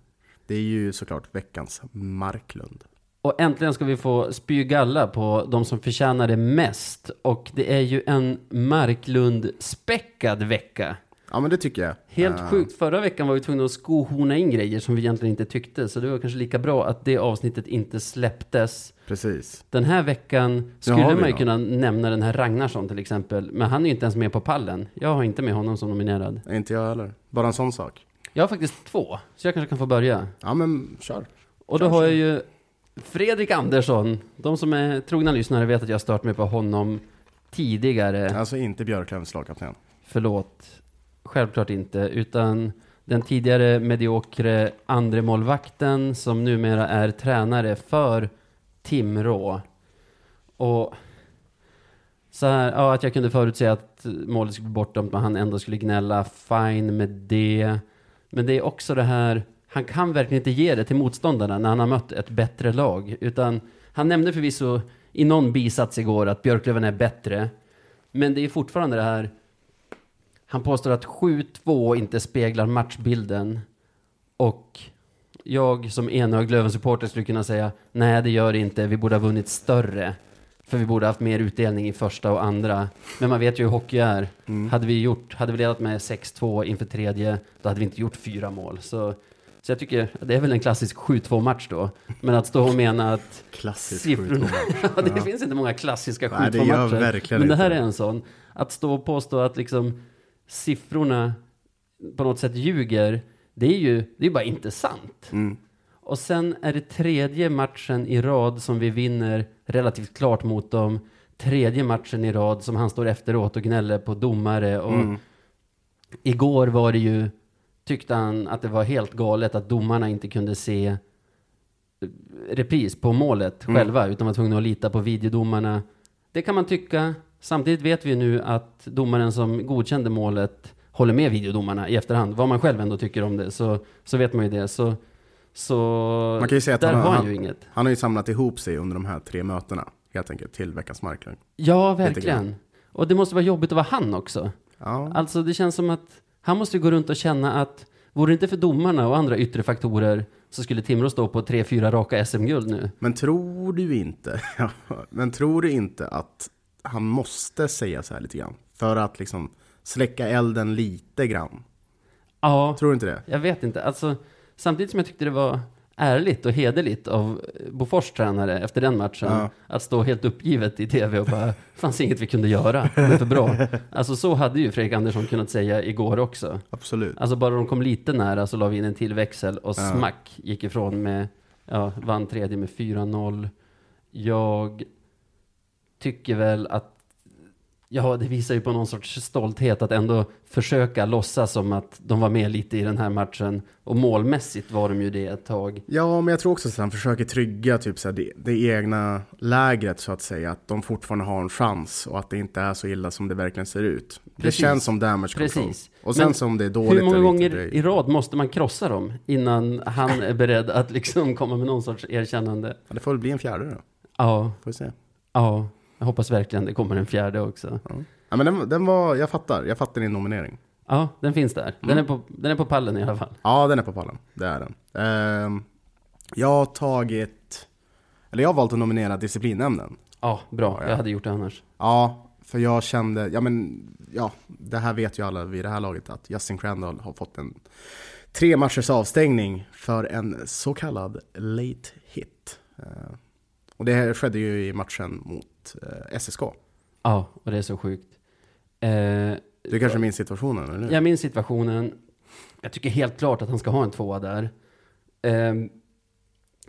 Det är ju såklart veckans Marklund.
Och äntligen ska vi få spy galla på de som förtjänar det mest. Och det är ju en Marklund-späckad vecka.
Ja, men det tycker jag.
Helt
Eh,
sjukt. Förra veckan var vi tvungna att skohorna in grejer som vi egentligen inte tyckte. Så det var kanske lika bra att det avsnittet inte släpptes.
Precis.
Den här veckan skulle man ju kunna nämna den här Ragnarsson till exempel. Men han är ju inte ens med på pallen. Jag har inte med honom som nominerad.
Inte jag heller. Bara en sån sak.
Jag har faktiskt två, så jag kanske kan få börja.
Ja, men kör.
Och då har jag ju Fredrik Andersson. De som är trogna lyssnare vet att jag har stört mig på honom tidigare.
Alltså inte Björklövs lagkapten.
Förlåt, självklart inte. Utan den tidigare mediokre andre målvakten som numera är tränare för Timrå. Och så här, ja, att jag kunde förutse att målet skulle bli bortdömt, men han ändå skulle gnälla. Fine med det. Men det är också det här, han kan verkligen inte ge det till motståndarna när han har mött ett bättre lag. Utan han nämnde förvisso i någon bisats igår att Björklöven är bättre. Men det är fortfarande det här, han påstår att 7-2 inte speglar matchbilden. Och jag som enögd Löven-supporter skulle kunna säga nej, det gör det inte. Vi borde ha vunnit större. För vi borde ha haft mer utdelning i första och andra. Men man vet ju hur hockey är. Hade vi gjort, hade vi ledat med 6-2 inför tredje, då hade vi inte gjort fyra mål. Så, så jag tycker, det är väl en klassisk 7-2 match då. Men att stå och mena att
Klassisk
siffrorna...
7-2.
ja, det finns inte många klassiska
Nej, det gör
7-2-matcher.
verkligen
Men det här
inte.
är en sån. Att stå och påstå att liksom siffrorna på något sätt ljuger, det är ju det är bara inte sant.
Mm.
Och sen är det tredje matchen i rad som vi vinner relativt klart mot dem. Tredje matchen i rad som han står efteråt och gnäller på domare. Och
Mm.
Igår var det ju, tyckte han att det var helt galet att domarna inte kunde se eh, repris på målet
Mm.
själva, utan var tvungna att lita på videodomarna. Det kan man tycka. Samtidigt vet vi nu att domaren som godkände målet håller med videodomarna i efterhand. Vad man själv ändå tycker om det, så, så vet man ju det. Så, så
Man kan ju säga att
där
han,
har han ju inget.
han har ju samlat ihop sig under de här tre mötena. Helt enkelt till veckans Marklund.
Ja, verkligen. Och det måste vara jobbigt att vara han också.
Ja,
Alltså det känns som att han måste gå runt och känna att vore det inte för domarna och andra yttre faktorer så skulle Timrå stå på tre, fyra raka SM-guld nu.
men tror du inte, men tror du inte att han måste säga så här lite grann? För att liksom släcka elden lite grann.
Ja,
Tror du inte det?
jag vet inte. Alltså, samtidigt som jag tyckte det var ärligt och hederligt av Bofors tränare efter den matchen.
Ja.
Att stå helt uppgivet i tv och bara, fanns inget vi kunde göra, det är för bra. Alltså så hade ju Fredrik Andersson kunnat säga igår också.
Absolut.
Alltså bara de kom lite nära så la vi in en till växel och
Ja.
smack gick ifrån med, ja, vann tredje med 4-0. Jag tycker väl att, ja det visar ju på någon sorts stolthet att ändå försöka låtsas som att de var med lite i den här matchen. Och målmässigt var de ju det ett tag.
Ja, men jag tror också att han försöker trygga typ, så här, det, det egna lägret så att säga. Att de fortfarande har en chans och att det inte är så illa som det verkligen ser ut. Det
Precis.
känns som damage control.
Precis.
Och sen
Men
som det är dåligt.
Hur många gånger
det-
i rad måste man krossa dem innan han är beredd att liksom komma med någon sorts erkännande?
Ja, det får väl bli en fjärde då.
Ja,
Får vi se.
ja. Jag hoppas verkligen det kommer en fjärde också.
Ja, men den, den var, jag fattar. Jag fattar din nominering.
Ja, den finns där. Den,
Mm.
är på, den är på pallen i alla fall.
Ja, den är på pallen. Det är den. Ehm, jag har tagit, eller jag har valt att nominera disciplinnämnden.
Ja, bra.
Ja, ja.
Jag hade gjort det annars.
Ja, för jag kände, ja men, ja, det här vet ju alla vid det här laget att Justin Crandall har fått en tre matchers avstängning för en så kallad late hit. Eh, och det här skedde ju i matchen mot eh, SSK.
Ja, och det är så sjukt. Eh,
Du kanske minns situationen, eller
jag minns situationen. Jag tycker helt klart att han ska ha en tvåa där. Eh,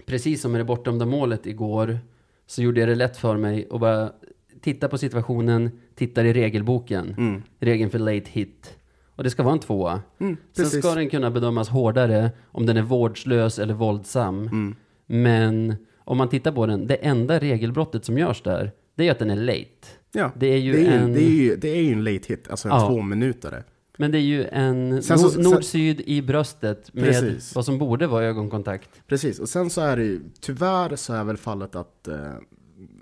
precis som med det bortdömda målet igår så gjorde jag det lätt för mig och bara titta på situationen, tittar i regelboken.
Mm.
Regeln för late hit. Och det ska vara en tvåa.
Mm,
Sen ska den kunna bedömas hårdare om den är vårdslös eller våldsam.
Mm.
Men om man tittar på den, det enda regelbrottet som görs där, det är att den är late.
Ja,
Det är ju
det är,
en-
det är ju, det är ju en late hit, alltså en
Ja.
två minutare.
Men det är ju en
Sen så-
nord-syd i bröstet med
Precis.
vad som borde vara ögonkontakt.
Precis, och sen så är det ju, tyvärr så är väl fallet att eh,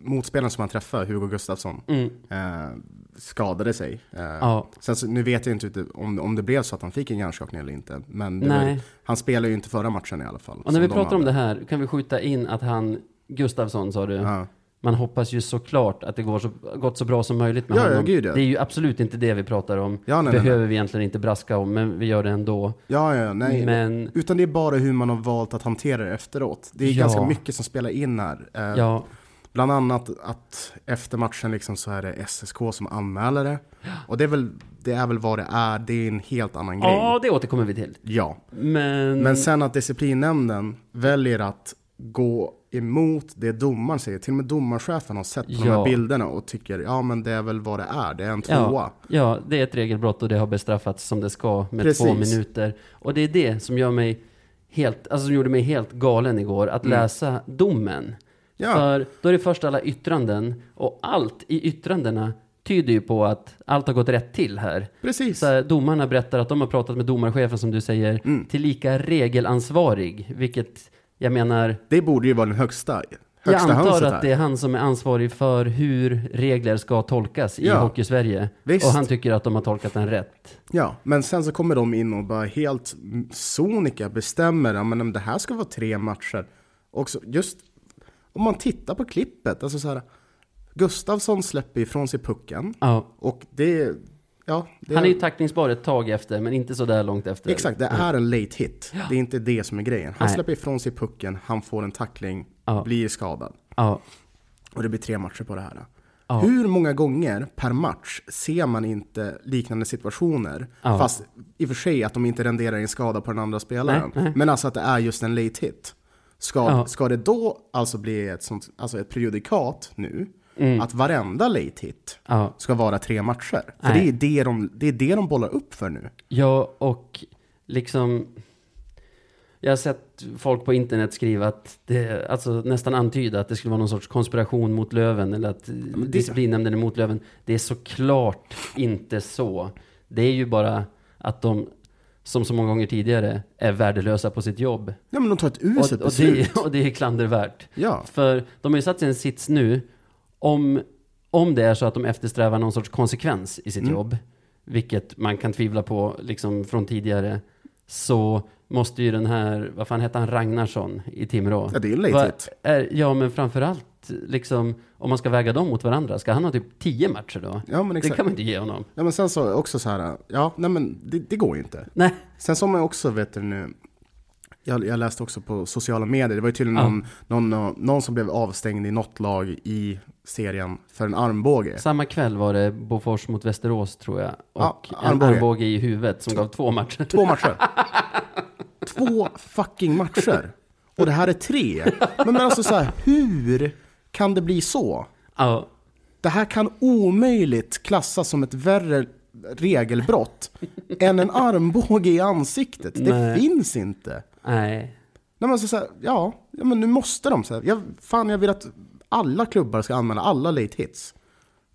motspelaren som han träffade, Hugo Gustafsson,
Mm.
eh, skadade sig. Eh,
Ja,
Sen så, nu vet jag inte om, om det blev så att han fick en hjärnskakning eller inte. Men var,
nej.
han spelade ju inte förra matchen i alla fall.
Och när vi pratar om
hade.
det här kan vi skjuta in att han, Gustafsson sa du,
Ja.
man hoppas ju såklart att det går så, gått så bra som möjligt med
Ja,
honom.
gud, ja.
Det är ju absolut inte det vi pratar om.
Ja, nej, nej,
Behöver
nej.
vi egentligen inte braska om, men vi gör det ändå.
Ja, ja, nej.
Men,
Utan det är bara hur man har valt att hantera det efteråt. Det är ganska mycket som spelar in här. Eh,
ja,
Bland annat att efter matchen liksom så är det SSK som anmäler det. Och det är väl, det är väl vad det är. Det är en helt annan grej.
ja, det återkommer vi till.
Ja.
Men,
Men sen att disciplinnämnden väljer att gå emot det domaren säger. Till och med domarchefen har sett på de
Ja.
här bilderna och tycker ja men det är väl vad det är. Det är en tvåa.
Ja, ja, det är ett regelbrott och det har bestraffats som det ska med
Precis.
två minuter. Och det är det som gör mig helt, alltså som gjorde mig helt galen igår, att läsa domen.
Ja.
För då är det först alla yttranden och allt i yttrandena tyder ju på att allt har gått rätt till här.
Precis.
Så här, domarna berättar att de har pratat med domarchefen som du säger,
Mm.
tillika regelansvarig, vilket jag menar,
Det borde ju vara den högsta,
jag
högsta
antar
hönset
att det är han som är ansvarig för hur regler ska tolkas i
Ja.
Hockey-Sverige.
Visst.
Och han tycker att de har tolkat den rätt.
Ja, men sen så kommer de in och bara helt sonika bestämmer ja, men det här ska vara tre matcher. Och så just om man tittar på klippet, alltså så här. Gustavsson släpper ifrån sig pucken
Ja.
och det, ja, det
Han är ju tackningsbar ett tag efter, men inte så där långt efter.
Exakt, det är en late hit. Det är inte det som är grejen. Han
Nej.
släpper ifrån sig pucken, han får en tackling,
Ja.
blir skadad.
Ja.
Och det blir tre matcher på det här.
Ja.
Hur många gånger per match ser man inte liknande situationer?
Ja.
Fast i och för sig att de inte renderar en skada på den andra spelaren.
Nej.
Men alltså att det är just en late hit. Ska,
Ja.
ska det då alltså bli ett, sånt, alltså ett prejudikat nu?
Mm.
Att varenda late hit
Ja.
ska vara tre matcher? För
Nej.
det är det, de, det är det de bollar upp för nu.
Ja, och liksom... Jag har sett folk på internet skriva att det, alltså nästan antyda att det skulle vara någon sorts konspiration mot Löven eller att
det-
disciplinnämnden är mot Löven. Det är såklart inte så. Det är ju bara att de, som så många gånger tidigare, är värdelösa på sitt jobb.
Ja men de tar ett
Och,
uselt
och,
beslut.
det, och det är klandervärt.
Ja.
För de har ju satt sig i en sits nu, om, om det är så att de eftersträvar någon sorts konsekvens i sitt
Mm.
jobb, vilket man kan tvivla på liksom från tidigare, så måste ju den här, vad fan hette han, Ragnarsson i Timrå?
Ja, det är
Vad
hit.
är, ja, men framförallt, liksom, om man ska väga dem mot varandra, ska han ha typ tio matcher då?
Ja men
Det kan man inte ge honom.
Ja men sen så också så här, ja nej men det, det går ju inte.
Nej.
Sen som jag också vet du nu, Jag, jag läste också på sociala medier, det var ju tydligen
Ja.
någon, någon, någon som blev avstängd i något lag i serien för en armbåge.
Samma kväll var det Bofors mot Västerås tror jag. Och
Ja,
en
armbåge.
armbåge i huvudet som gav två matcher.
Två matcher. Två fucking matcher. Och det här är tre. Men, men alltså så här, hur kan det bli så?
Ja,
Det här kan omöjligt klassas som ett värre regelbrott än en armbåge i ansiktet. Det
Nej.
finns inte.
nej.
Nej, men så så här, ja, ja, men nu måste de. Så här, jag, fan, jag vill att alla klubbar ska anmäla alla late hits.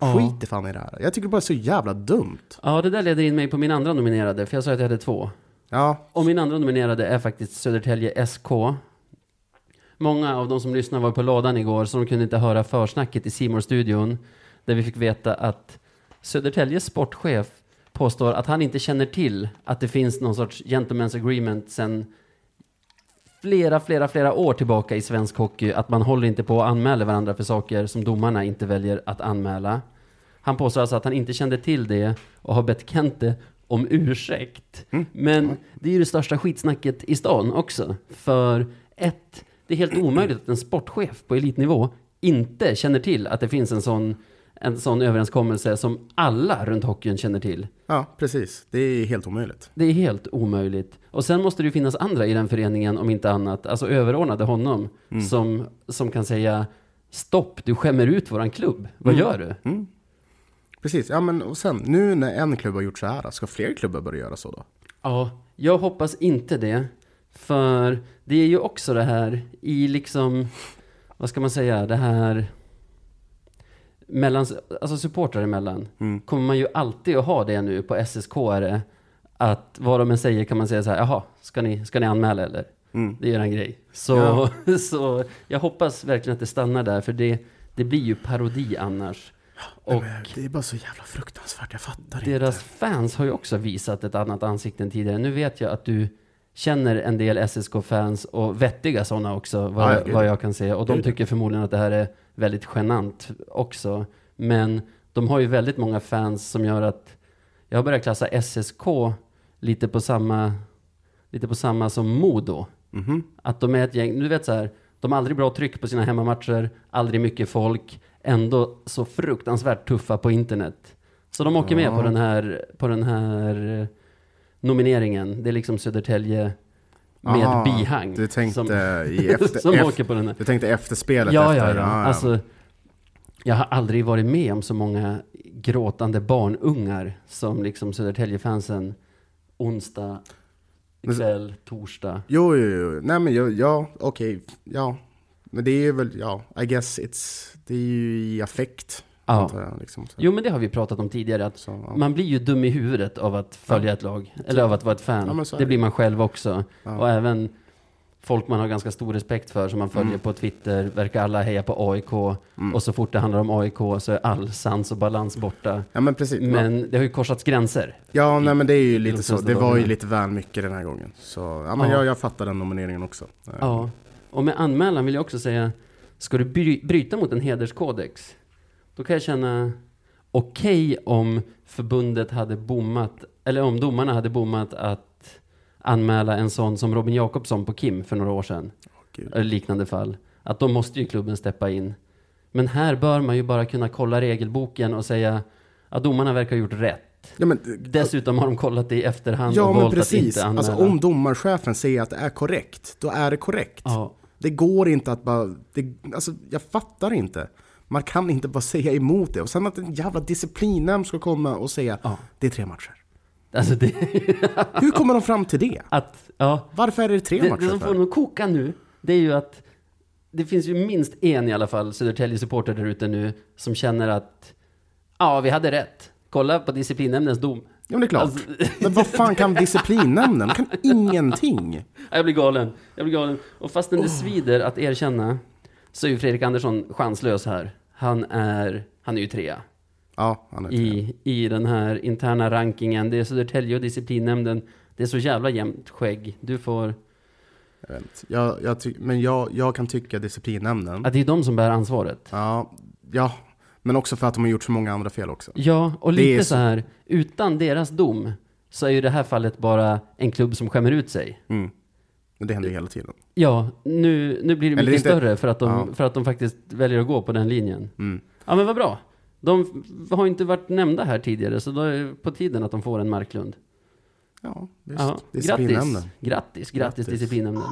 Skit i fan i det här. Jag tycker det bara är så jävla dumt.
Ja, det där leder in mig på min andra nominerade, för jag sa att jag hade två.
Ja,
Och min andra nominerade är faktiskt Södertälje SK. Många av de som lyssnade var på lådan igår, så de kunde inte höra försnacket i simor studion där vi fick veta att Södertäljes sportchef påstår att han inte känner till att det finns någon sorts gentleman's agreement sen flera, flera, flera år tillbaka i svensk hockey att man håller inte på att anmäla varandra för saker som domarna inte väljer att anmäla. Han påstår alltså att han inte kände till det och har bett Kente om ursäkt. Men det är ju det största skitsnacket i stan också. För ett, det är helt omöjligt att en sportchef på elitnivå inte känner till att det finns en sån, en sån överenskommelse som alla runt hockeyn känner till.
ja, precis. Det är helt omöjligt.
Det är helt omöjligt. Och sen måste det ju finnas andra i den föreningen, om inte annat, alltså överordnade honom, som, som kan säga stopp, du skämmer ut våran klubb. Vad gör du?
Precis, ja men och sen nu när en klubb har gjort så här, ska fler klubbar börja göra så då?
Ja, jag hoppas inte det. För det är ju också det här i liksom, vad ska man säga, det här mellan, alltså supportrar emellan, kommer man ju alltid att ha det nu på SSK är det, att vad de än säger kan man säga så här, jaha, ska ni, ska ni anmäla eller? Det är en grej. Så, så jag hoppas verkligen att det stannar där, för det, det blir ju parodi annars. Och
Men det är bara så jävla fruktansvärt, jag fattar
deras
inte.
fans har ju också visat ett annat ansikte än tidigare. Nu vet jag att du känner en del SSK-fans och vettiga sådana också, vad,
Ja, gud.
vad jag kan se. Och de tycker förmodligen att det här är väldigt genant också. Men de har ju väldigt många fans som gör att jag har börjat klassa SSK lite på samma, lite på samma som Modo.
Mhm.
Att de är ett gäng, du vet så här, de har aldrig bra tryck på sina hemmamatcher, aldrig mycket folk, ändå så fruktansvärt tuffa på internet. Så de åker med
Ja.
på den här, på den här nomineringen. Det är liksom Södertälje med
Aha,
bihang.
Du tänkte
som,
i efter,
som åker på den här.
Du tänkte efterspelet
Ja,
efter?
ja, ja. Alltså, jag har aldrig varit med om så många gråtande barnungar som liksom Södertäljefansen onsdag kväll, torsdag.
Jo, jo, jo. Nej men jag, ja, okej, ja. Men det är väl, ja, I guess it's, det är ju i affekt.
Ja.
jag, liksom.
Jo, men det har vi pratat om tidigare. Att
Så, ja.
Man blir ju dum i huvudet av att följa ett lag. Eller av att vara ett fan. Det blir man själv också. Och även folk man har ganska stor respekt för som man följer
Mm.
på Twitter. Verkar alla heja på AIK. Och så fort det handlar om AIK så är all sans och balans borta.
Ja men precis.
Men det har ju korsats gränser.
Ja, nej men det är ju lite så. Det var ju lite väl mycket den här gången. Så, ja men
Ja.
Jag, jag fattar den nomineringen också.
Ja. Och med anmälan vill jag också säga, ska du bry- bryta mot en hederskodex, då kan jag känna okej om förbundet hade bommat, eller om domarna hade bommat att anmäla en sån som Robin Jakobsson på Kim för några år sedan. Eller liknande fall. Att då måste ju klubben steppa in. Men här bör man ju bara kunna kolla regelboken och säga att domarna verkar ha gjort rätt.
Ja men,
Dessutom har de kollat det i efterhand
ja,
och valt att inte anmäla.
Alltså om domarchefen säger att det är korrekt, då är det korrekt.
ja.
Det går inte att bara, det, alltså jag fattar inte. Man kan inte bara säga emot det. Och sen att en jävla disciplinnämnd ska komma och säga
Ja.
det är tre matcher.
Alltså det...
Hur kommer de fram till det?
att, ja.
Varför är det tre
Det, det
matcher
som får den att koka nu, det är ju att det finns ju minst en i alla fall Södertälje-supporter där ute nu som känner att ja, vi hade rätt. Kolla på disciplinnämndens dom.
Ja men det är klart.
Alltså-
Men vad fan kan disciplinnämnden? De kan ingenting.
Ja, Jag blir galen. Jag blir galen. Och fastän det svider att erkänna så är ju Fredrik Andersson chanslös här. Han är, han är ju trea
Ja, han är tre.
i, i den här interna rankingen. Det är Södertälje och disciplinnämnden. Det är så jävla jämnt skägg. Du får...
Jag vet inte. Jag, jag ty- men jag, jag kan tycka disciplinnämnden.
Ja, det är de som bär ansvaret.
Ja, ja, men också för att de har gjort så många andra fel också.
Ja, och
Det
lite
så-
så här, utan deras dom så är ju det här fallet bara en klubb som skämmer ut sig.
Mm. Det händer ju hela tiden.
Ja, nu, nu blir det
Eller
mycket
inte-
större för att, de,
Ja.
för att de faktiskt väljer att gå på den linjen.
Mm.
Ja, men vad bra. De f- har inte varit nämnda här tidigare, så då är det på tiden att de får en Marklund.
Ja, visst.
Ja,
Disciplinämnen.
grattis. grattis, grattis
Grattis.
disciplinämnen.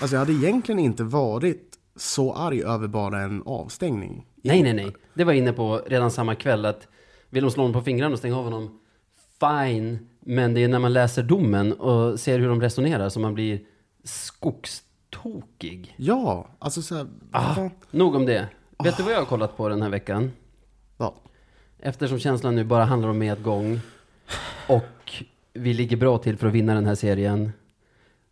Alltså jag hade egentligen inte varit så arg över bara en avstängning.
Nej, nej, nej. Det var jag inne på redan samma kväll att vill de slå honom på fingrarna och stänga av honom, fine. Men det är när man läser domen och ser hur de resonerar som man blir skogstokig.
Ja, alltså så här,
Ah, nog om det. Vet du vad jag har kollat på den här veckan?
Ja.
Eftersom känslan nu bara handlar om medgång och vi ligger bra till för att vinna den här serien.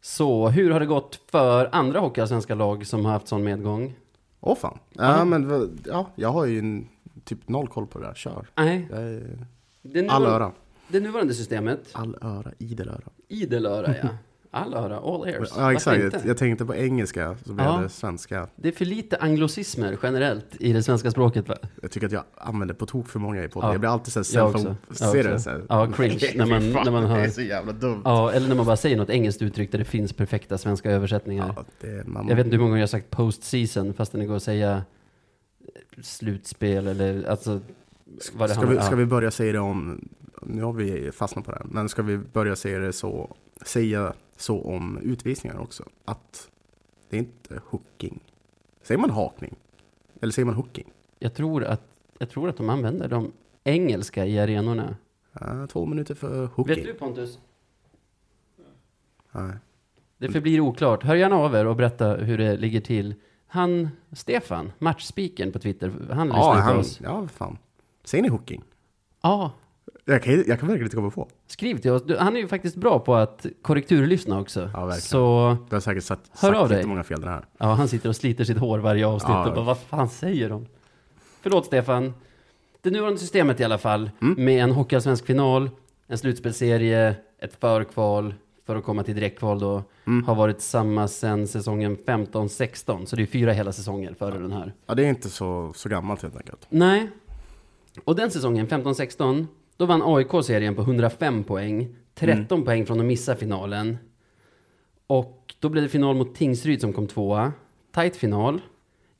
Så hur har det gått för andra hockeyallsvenska lag som har haft sån medgång?
Åh fan. Ja, men ja, jag har ju en, typ noll koll på det där. Kör.
Nej,
är,
det,
all öra.
det nuvarande systemet,
All öra, idel öra.
idel öra ja. All öra, all ears.
Ja, exakt. Jag, jag tänkte på engelska, så blev
Ja.
det svenska.
Det är för lite anglosismer generellt i det svenska språket va?
Jag tycker att jag använder på tok för många i podden.
Ja.
Jag blir alltid så här
också.
self ser det
också.
så här.
Ja, cringe när man- när man hör-
Det är så jävla dumt.
Ja, eller när man bara säger något engelskt uttryck där det finns perfekta svenska översättningar.
Ja, det, man,
Jag vet inte hur många gånger jag har sagt post-season fastän det går att säga slutspel eller alltså vad det
ska, vi,
handlar-
ska
ja.
vi börja säga det om, nu har vi fastnat på det här, men ska vi börja säga det så, säga så om utvisningar också? Att det är inte hooking. Säger man hakning? Eller säger man hooking?
Jag tror att, jag tror att de använder de engelska i arenorna.
Ja, två minuter för hooking.
Vet du Pontus?
Nej.
Det förblir oklart. Hör gärna av er och berätta hur det ligger till. Han, Stefan, matchspiken på Twitter, han lyssnar
Ja,
på
han,
oss.
ja, fan. Säger ni hooking?
Ja,
Jag kan, jag kan verkligen inte komma på.
skriv till oss. Du, Han är ju faktiskt bra på att korrekturlyssna också.
Ja, verkligen.
Så,
Du har säkert sagt,
Hör
sagt
av dig.
jättemånga fel den här.
ja, han sitter och sliter sitt hår varje avsnitt
Ja.
och bara, vad fan säger de? Förlåt Stefan. Det nuvarande systemet i alla fall,
Mm.
med en hockeyallsvensk final, en slutspelserie, ett förkval för att komma till direktkval då,
Mm.
har varit samma sedan säsongen 15-16. Så det är fyra hela säsonger före den här.
Ja, det är inte så, så gammalt helt enkelt.
Nej. Och den säsongen, 15-16, då vann AIK serien på 105 poäng. 13
Mm.
poäng från att missa finalen. Och då blev det final mot Tingsryd som kom tvåa. Tight final.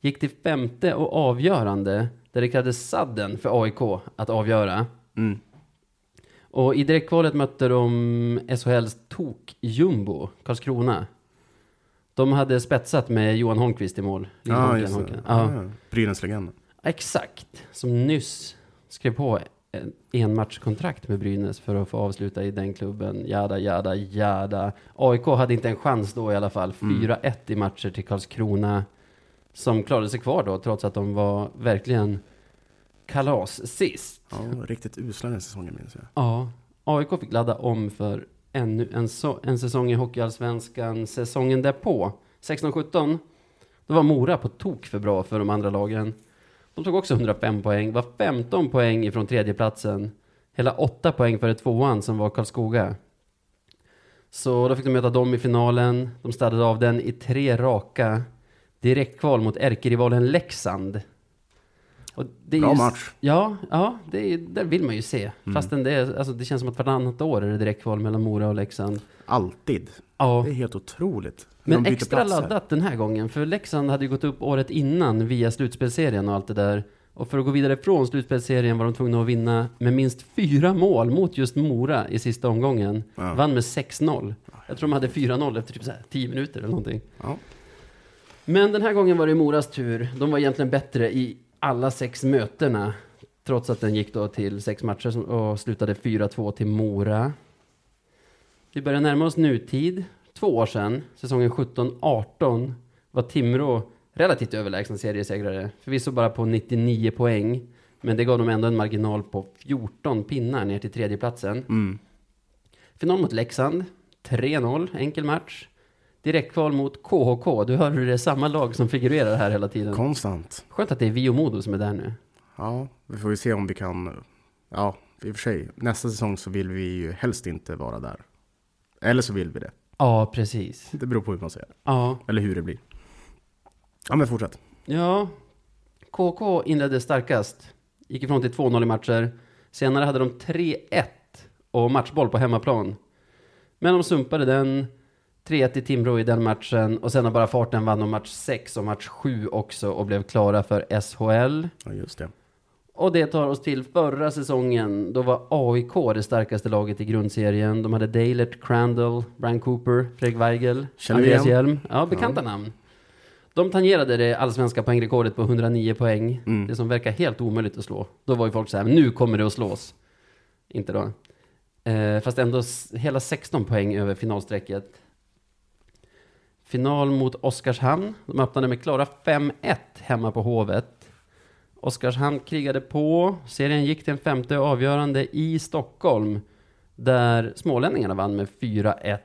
Gick till femte och avgörande, där det krävdes sadden för AIK att avgöra.
Mm.
Och i direktkvalet mötte de SHLs tok-jumbo, Karlskrona. De hade spetsat med Johan Holmqvist i mål.
Just det.
Holken. Ja.
Ja. Brynäs-legenden.
Exakt, som nyss skrev på en enmatchkontrakt med Brynäs för att få avsluta i den klubben. Jada, jada, jada. AIK hade inte en chans då i alla fall. 4-1 i matcher till Karlskrona. Som klarade sig kvar då, trots att de var verkligen kalas sist.
Ja, riktigt usla den säsongen minns jag.
Ja, AIK fick ladda om för ännu en, så, en säsong i Hockeyallsvenskan säsongen därpå. 16-17, då var Mora på tok för bra för de andra lagen. De tog också 105 poäng, var 15 poäng ifrån tredjeplatsen. Hela 8 poäng före tvåan som var Karlskoga. Så då fick de möta dem i finalen. De städade av den i tre raka direktkval mot ärkerivalen Leksand. Och det är
Bra
ju-
match.
Ja, ja det, är, vill man ju se. Fastän det, är, alltså, det känns som att vartannat år är det direktkval mellan Mora och Leksand.
Alltid.
Ja,
Det är helt otroligt.
Men extra
platser.
laddat den här gången. För Leksand hade ju gått upp året innan via slutspelserien och allt det där. Och för att gå vidare från slutspelserien var de tvungna att vinna med minst fyra mål mot just Mora i sista omgången.
Ja.
Vann med 6-0. Jag tror de hade 4-0 efter typ så här 10 minuter eller någonting.
Ja.
Men den här gången var det Moras tur. De var egentligen bättre i alla sex mötena. Trots att den gick då till sex matcher och slutade 4-2 till Mora. Vi börjar närma oss nutid. Två år sedan, säsongen 17-18, var Timrå relativt överlägsna seriesegrare. Förvisso bara på 99 poäng. Men det gav dem ändå en marginal på 14 pinnar ner till tredjeplatsen.
Mm.
Final mot Leksand, 3-0, enkel match. Direktkval mot KHK, du hör hur det är samma lag som figurerar här hela tiden.
Konstant.
Skönt att det är vi och Modo som är där nu.
Ja, vi får ju se om vi kan... Ja, i och för sig. Nästa säsong så vill vi ju helst inte vara där. Eller så vill vi det.
Ja, precis.
Det beror på hur man säger.
Ja,
Eller hur det blir. Ja, men fortsätt.
ja. KK inledde starkast. Gick ifrån till 2-0 i matcher. Senare hade de 3-1 och matchboll på hemmaplan. Men de sumpade den. 3-1 i Timrå i den matchen och sen har bara farten vann de match 6 och match 7 också och blev klara för SHL.
Ja, just det.
Och det tar oss till förra säsongen. Då var AIK det starkaste laget i grundserien. De hade Dalert, Crandall, Brian Cooper, Fredrik Weigel,
Känner
Andreas? Hjelm. Ja, bekanta namn. De tangerade det allsvenska poängrekordet på 109 poäng.
Mm.
Det som verkar helt omöjligt att slå. Då var ju folk så här, nu kommer det att slås. Inte då. Eh, fast ändå hela 16 poäng över finalstrecket. Final mot Oskarshamn. De öppnade med klara 5-1 hemma på Hovet. Oskarshamn krigade på. Serien gick till en femte avgörande i Stockholm. Där smålänningarna vann med 4-1.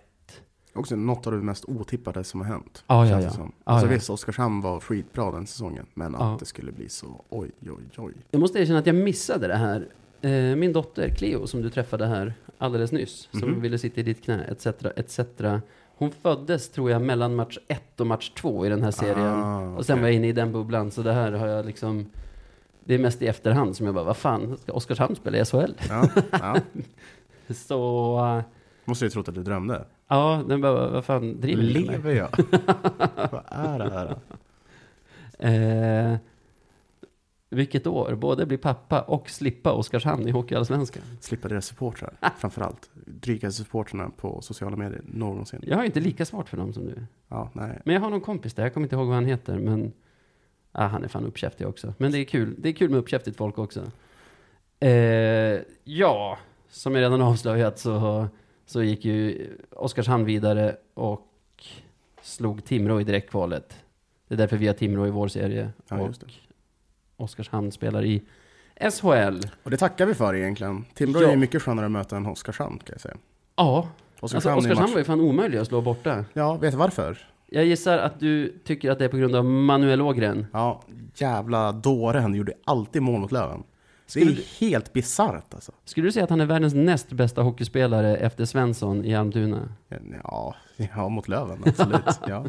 Också något av det mest otippade som har hänt.
Ja, ja, ja.
Som.
Ja,
Alltså
ja.
visst, Oskarshamn var skitbra den säsongen. Men
Ja.
att det skulle bli så, oj, oj, oj.
Jag måste erkänna att jag missade det här. Eh, Min dotter Cleo, som du träffade här alldeles nyss, som
Mhm.
ville sitta i ditt knä, etc. etc. Hon föddes, tror jag, mellan match 1 och match 2 i den här serien.
Ah,
Och sen var jag inne i den bubblan, så det här har jag liksom... Det är mest i efterhand som jag bara, vad fan, ska Oskarshamn spela i SHL?
Ja, ja.
Så, eh,
Måste ju trott att du drömde.
ja, den bara, vad fan driver du?
Lever jag? Vad är det här?
Eh, vilket år? Både bli pappa och slippa Oskarshamn i Hockeyallsvenskan.
Slippa deras supportrar, framförallt. Drygaste supportrarna på sociala medier någonsin.
Jag har inte lika smart för dem som du.
Ja, nej.
Men jag har någon kompis där, jag kommer inte ihåg vad han heter, men ah, han är fan uppkäftig också. Men det är kul, det är kul med uppkäftigt folk också. Eh, ja, som jag redan avslöjat så, så gick ju Oskarshamn vidare och slog Timrå i direktkvalet. Det är därför vi har Timrå i vår serie.
Ja,
och. Oskarshamn spelar i SHL.
Och det tackar vi för egentligen. Timrå
Ja.
är ju mycket skönare att möta än Oskarshamn kan jag säga.
Ja, alltså
Oskarshamn, är
Oskarshamn var ju fan omöjlig att slå borta.
Ja, vet du varför?
Jag gissar att du tycker att det är på grund av Manuel Ågren.
Ja, jävla dåren gjorde alltid mål mot Löven. Det är
Skulle
helt bisarrt alltså.
Skulle du säga att han är världens näst bästa hockeyspelare efter Svensson i Almtuna?
Ja, ja mot Löven, absolut. ja.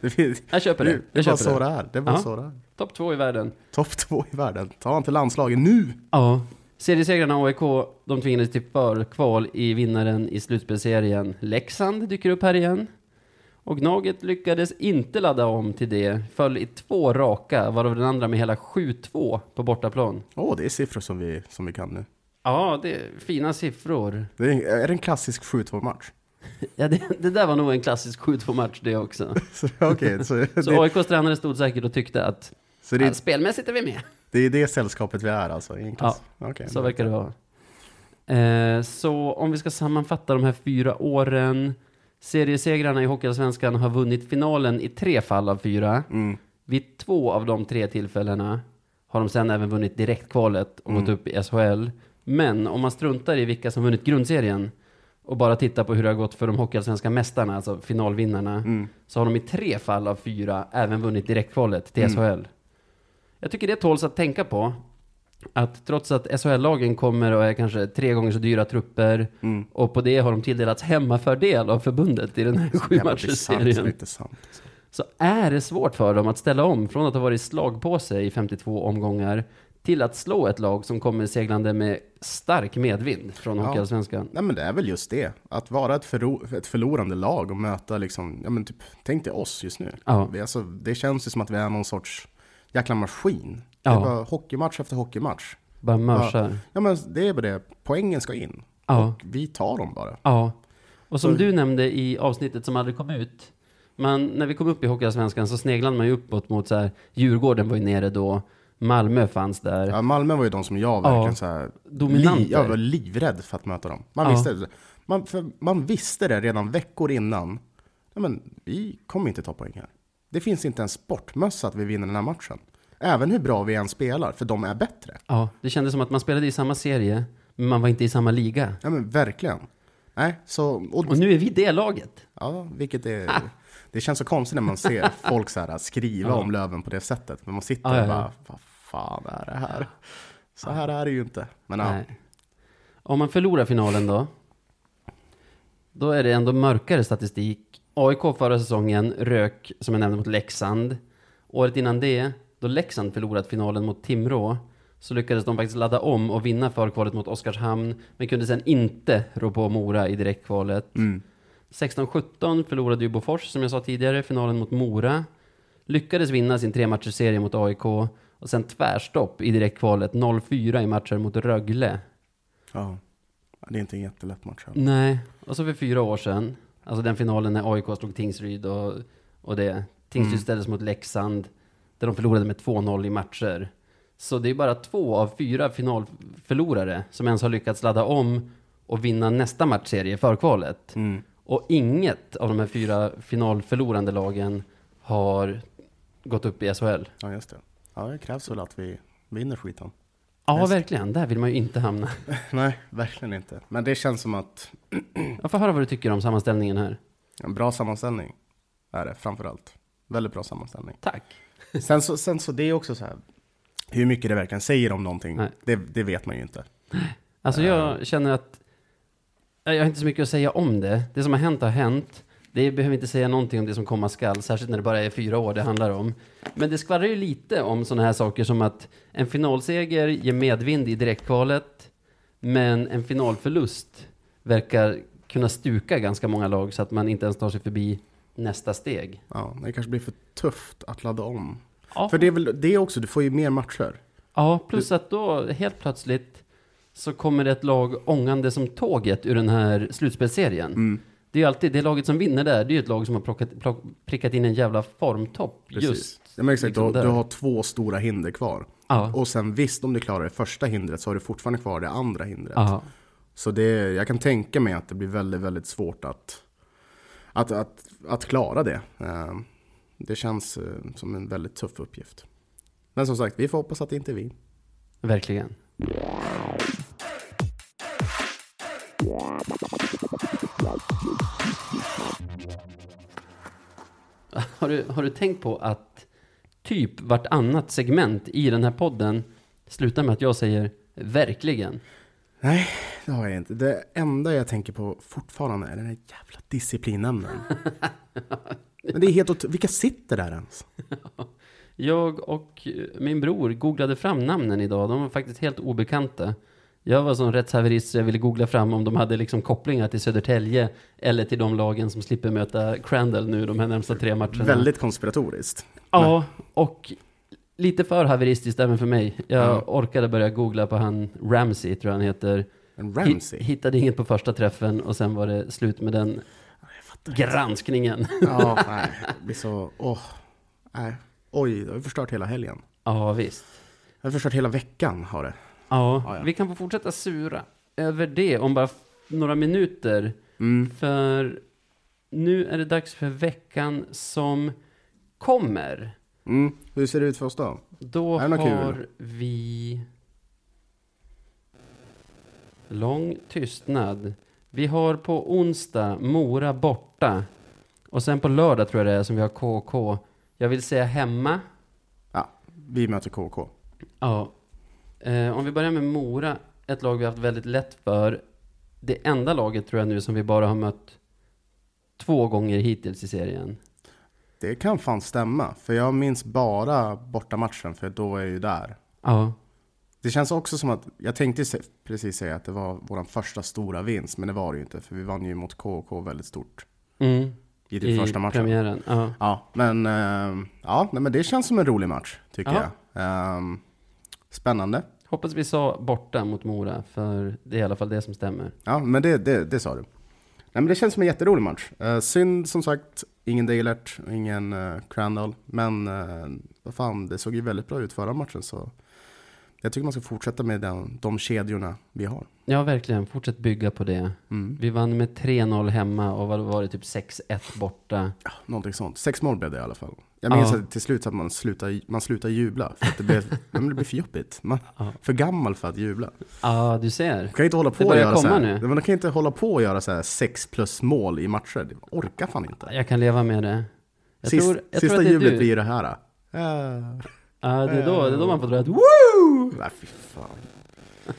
Det, finns,
Jag köper
det,
det.
är bara så
det.
det är. Det är bara så det är.
Topp två i världen.
Topp två i världen. Ta han till landslaget nu!
Ja. Seriesegrarna AIK, de tvingades till förkval i vinnaren i slutspelsserien. Leksand dyker upp här igen. Och Gnaget lyckades inte ladda om till det. Föll i två raka, varav den andra med hela 7-2 på bortaplan.
Åh, det är siffror som vi, som vi kan nu.
Ja, det är fina siffror.
Det är, är det en klassisk 7-2-match?
Ja, det, det där var nog en klassisk 7-2-match det också.
Så, Okej, så,
Så
det,
AIKs tränare stod säkert och tyckte att
så
ja,
det,
spelmässigt är vi med.
det är det sällskapet vi är alltså? i klass. Okej.
Så verkar det vara. Eh, så om vi ska sammanfatta de här fyra åren. Seriesegrarna i Hockeyallsvenskan har vunnit finalen i tre fall av fyra.
Mm.
Vid två av de tre tillfällena har de sen även vunnit direktkvalet och
Mm.
gått upp i SHL. Men om man struntar i vilka som vunnit grundserien och bara tittar på hur det har gått för de Hockeyallsvenska mästarna, alltså finalvinnarna,
Mm.
så har de i tre fall av fyra även vunnit direktkvalet till
Mm.
SHL. Jag tycker det tåls att tänka på. Att trots att SHL-lagen kommer och är kanske tre gånger så dyra trupper
Mm.
och på det har de tilldelats hemmafördel av förbundet i den här sju
Jävla bisarrt så det
så är det svårt för dem att ställa om från att ha varit slagpåse i 52 omgångar till att slå ett lag som kommer seglande med stark medvind från
Ja.
Hockeyallsvenskan.
Nej men det är väl just det. Att vara ett, förlo- ett förlorande lag och möta liksom, ja men typ, tänk dig oss just nu.
Ja.
Vi, alltså, det känns ju som att vi är någon sorts jäkla maskin. Det
Ja.
är bara hockeymatch efter hockeymatch.
Bara mörsar.
Ja men det är bara det, poängen ska in.
Ja.
Och vi tar dem bara.
Ja. Och som du nämnde i avsnittet som aldrig kom ut. Man, när vi kom upp i Hockeyallsvenskan så sneglade man ju uppåt mot så här, Djurgården var ju nere då, Malmö fanns där.
Ja, Malmö var ju de som jag
Ja.
verkligen så här,
Dominanter.
Li, jag var livrädd för att möta dem. Man
Ja.
visste det. Man, man visste det redan veckor innan. Ja, men vi kommer inte ta poäng här. Det finns inte en sportmössa att vi vinner den här matchen. Även hur bra vi än spelar, för de är bättre.
Ja, det kändes som att man spelade i samma serie, men man var inte i samma liga.
Ja men verkligen. Nej, så, och,
Och nu är vi det laget.
ja, vilket är, det känns så konstigt när man ser folk så här skriva
Ja.
om Löven på det sättet. Men man sitter
Ja,
och bara, vad fan är det här? Så här är det ju inte. Men ja.
Om man förlorar finalen då, då är det ändå mörkare statistik. AIK förra säsongen rök, som jag nämnde, mot Leksand. Året innan det då Leksand förlorat finalen mot Timrå, så lyckades de faktiskt ladda om och vinna förkvalet mot Oskarshamn, men kunde sen inte rå på Mora i direktkvalet.
Mm.
16-17 förlorade ju Bofors, som jag sa tidigare, finalen mot Mora. Lyckades vinna sin trematchersserie mot AIK och sen tvärstopp i direktkvalet 0-4 i matcher mot Rögle.
Ja. Det är inte en jättelätt match. här.
Nej, och så för fyra år sedan, alltså den finalen när AIK slog Tingsryd och, och det. Tingsryd
Mm.
ställdes mot Leksand, där de förlorade med 2-0 i matcher. Så det är bara två av fyra finalförlorare som ens har lyckats ladda om och vinna nästa matchserie i förkvalet.
Mm.
Och inget av de här fyra finalförlorande lagen har gått upp i SHL.
Ja, just det. Ja, det krävs väl att vi vinner skiten.
Ja,
Visst.
verkligen. Där vill man ju inte hamna.
Nej, verkligen inte. Men det känns som att
Jag får höra vad du tycker om sammanställningen här.
en bra sammanställning är det framför allt. Väldigt bra sammanställning.
Tack.
Sen så, sen så det är också så här, hur mycket det verkligen säger om någonting, det, det vet man ju inte.
Alltså jag känner att jag har inte så mycket att säga om det. Det som har hänt har hänt. Det behöver inte säga någonting om det som komma skall, särskilt när det bara är fyra år det handlar om. Men det skvallrar ju lite om sådana här saker som att en finalseger ger medvind i direktkvalet, men en finalförlust verkar kunna stuka ganska många lag så att man inte ens tar sig förbi nästa steg.
Ja, det kanske blir för tufft att ladda om.
Ja,
För det är väl det också, du får ju mer matcher.
ja plus att då helt plötsligt så kommer det ett lag ångande som tåget ur den här slutspelsserien.
Mm,
Det är ju alltid det laget som vinner där, det är ju ett lag som har plockat, plock, prickat in en jävla formtopp
precis.
just.
ja, men exakt,
liksom
du, du har två stora hinder kvar.
Ja.
Och sen visst, om du klarar det första hindret så har du fortfarande kvar det andra hindret.
Ja.
Så det, jag kan tänka mig att det blir väldigt, väldigt svårt att, att, att, att klara det. Eh, det känns eh, som en väldigt tuff uppgift. Men som sagt, vi får hoppas att det inte är vi.
Verkligen. Har du, har du tänkt på att typ vartannat segment i den här podden slutar med att jag säger verkligen?
Nej, det har jag inte. Det enda jag tänker på fortfarande är den här jävla disciplinnämnden. Men det är helt ot- Vilka sitter där ens?
Jag och eh, min bror googlade fram namnen idag. De var faktiskt helt obekanta. Jag var som rättshaverist så jag ville googla fram om de hade liksom kopplingar till Södertälje eller till de lagen som slipper möta Crandall nu de här närmsta tre matcherna.
Väldigt konspiratoriskt.
Ja, och lite för haveristiskt även för mig. Jag
Ja.
orkade börja googla på han Ramsey, tror jag han heter.
Ramsey?
Hi- hittade inget på första träffen och sen var det slut med den
Jag
granskningen.
Ja, nej. Det blir så... Åh. Nej. Oj, det har förstört hela helgen.
ja, visst.
Det har förstört hela veckan, har det.
Ja,
Ja, ja.
vi kan få fortsätta sura över det om bara några minuter.
Mm.
För nu är det dags för veckan som kommer.
Mm. Hur ser det ut för oss då?
Då
Är det
har
kul?
vi lång tystnad. Vi har på onsdag Mora borta. Och sen på lördag tror jag det är som vi har KK. Jag vill säga hemma.
Ja, vi möter KK.
Ja. Eh, om vi börjar med Mora, ett lag vi har haft väldigt lätt för. Det enda laget tror jag nu som vi bara har mött två gånger hittills i serien.
Det kan fan stämma, för jag minns bara bortamatchen, för då är jag ju där.
Ja,
Det känns också som att, jag tänkte precis säga att det var vår första stora vinst, men det var det ju inte, för vi vann ju mot KK väldigt stort
mm.
i den
i
första matchen.
premiären. Ja.
Ja, men, eh, ja, nej, men det känns som en rolig match, tycker
Ja.
jag. Ehm, spännande.
Hoppas vi sa borta mot Mora, för det är i alla fall det som stämmer.
Ja, men det, det, det sa du. Nej, men det känns som en jätterolig match. Uh, synd som sagt, ingen Dalert, ingen uh, Crandall. Men uh, vad fan, det såg ju väldigt bra ut förra matchen. Så jag tycker man ska fortsätta med den, de kedjorna vi har.
Ja, verkligen. Fortsätt bygga på det.
Mm.
Vi vann med 3-0 hemma och vad var det, typ 6-1 borta.
Ja, någonting sånt. Sex mål blev det i alla fall. Jag minns
Ja.
att till slut att man slutar, man slutar jubla. För att det blev, det blev för jobbigt. Man
Ja.
för gammal för att jubla.
Ja, du ser.
Man kan inte hålla på
Det
och
börjar
så
komma
här.
nu.
Man kan inte hålla på och göra så här sex plus mål i matcher. Det orkar fan inte.
Jag kan leva med det. Jag
Sist,
tror, jag
sista
tror
jublet blir det här. Äh.
Ja, det är då, det är då man får dra ett woo!
Nej, fy fan.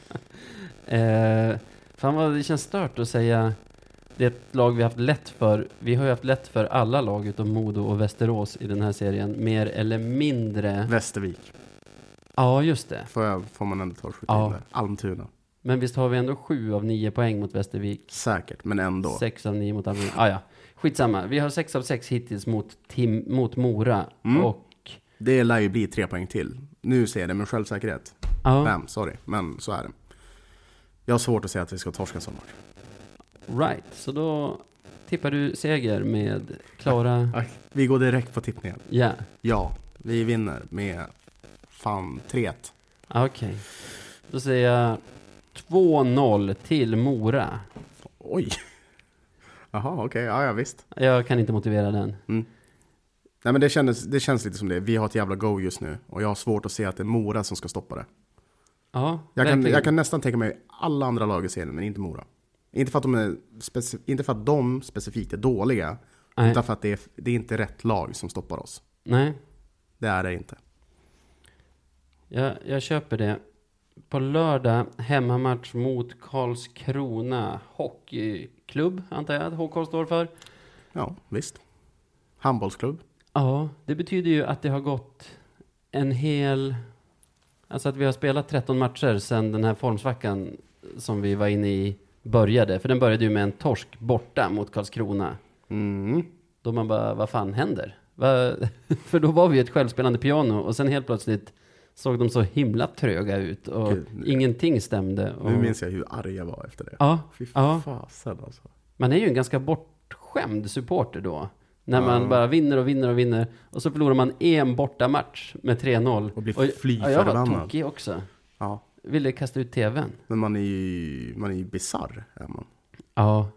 Eh, fan vad det känns stört att säga Det är ett lag vi har haft lätt för. Vi har ju haft lätt för alla lag utom Modo och Västerås i den här serien. Mer eller mindre.
Västervik,
Ja, just det.
får, jag, får man ändå ta och skjuta
Ja.
in där. Almtuna,
Men visst har vi ändå sju av nio poäng mot Västervik?
säkert, men ändå.
Sex av nio mot Almtuna. Ah, ja. Skitsamma. Vi har sex av sex hittills mot, Tim, mot Mora.
Mm.
Och
Det lär ju bli tre poäng till. Nu ser jag det med självsäkerhet.
ja,
Bam, sorry, men så är det. Jag har svårt att säga att vi ska torska en sån match.
right. Så då tippar du seger med klara...
Vi går direkt på tippningen.
Ja,
Ja, vi vinner med fan 3-1.
ah, okej. Då säger jag 2-0 till Mora.
Oj! Jaha, okej, ja, ja visst.
Jag kan inte motivera den.
Nej men det, kändes, det känns lite som det. Vi har ett jävla go just nu. Och jag har svårt att se att det är Mora som ska stoppa det.
Ja,
Jag kan,
verkligen.
jag kan nästan tänka mig alla andra lag i serien, men inte Mora. Inte för att de, är speci- inte för att de specifikt är dåliga,
Nej.
utan för att det är, det är inte rätt lag som stoppar oss.
Nej,
Det är det inte.
jag, jag köper det. På lördag, hemmamatch mot Karlskrona Hockeyklubb, antar jag att HK står för.
Ja, visst. Handbollsklubb.
Ja, det betyder ju att det har gått en hel... Alltså att vi har spelat 13 matcher sedan den här formsvackan som vi var inne i började. För den började ju med en torsk borta mot Karlskrona.
Mm.
Då man bara, vad fan händer? Va? För då var vi ett självspelande piano och sen helt plötsligt såg de så himla tröga ut och
Gud,
ingenting stämde. Och,
Nu minns jag hur arg jag var efter det.
Ja,
Fy
ja.
fasen alltså.
Man är ju en ganska bortskämd supporter då. När man bara vinner och vinner och vinner. Och så förlorar man en borta match med 3-0.
Och blir fly
ja, jag var tokig också.
Ja.
Ville kasta ut tvn.
Men man är ju, man är ju bisarr, är man.
Ja,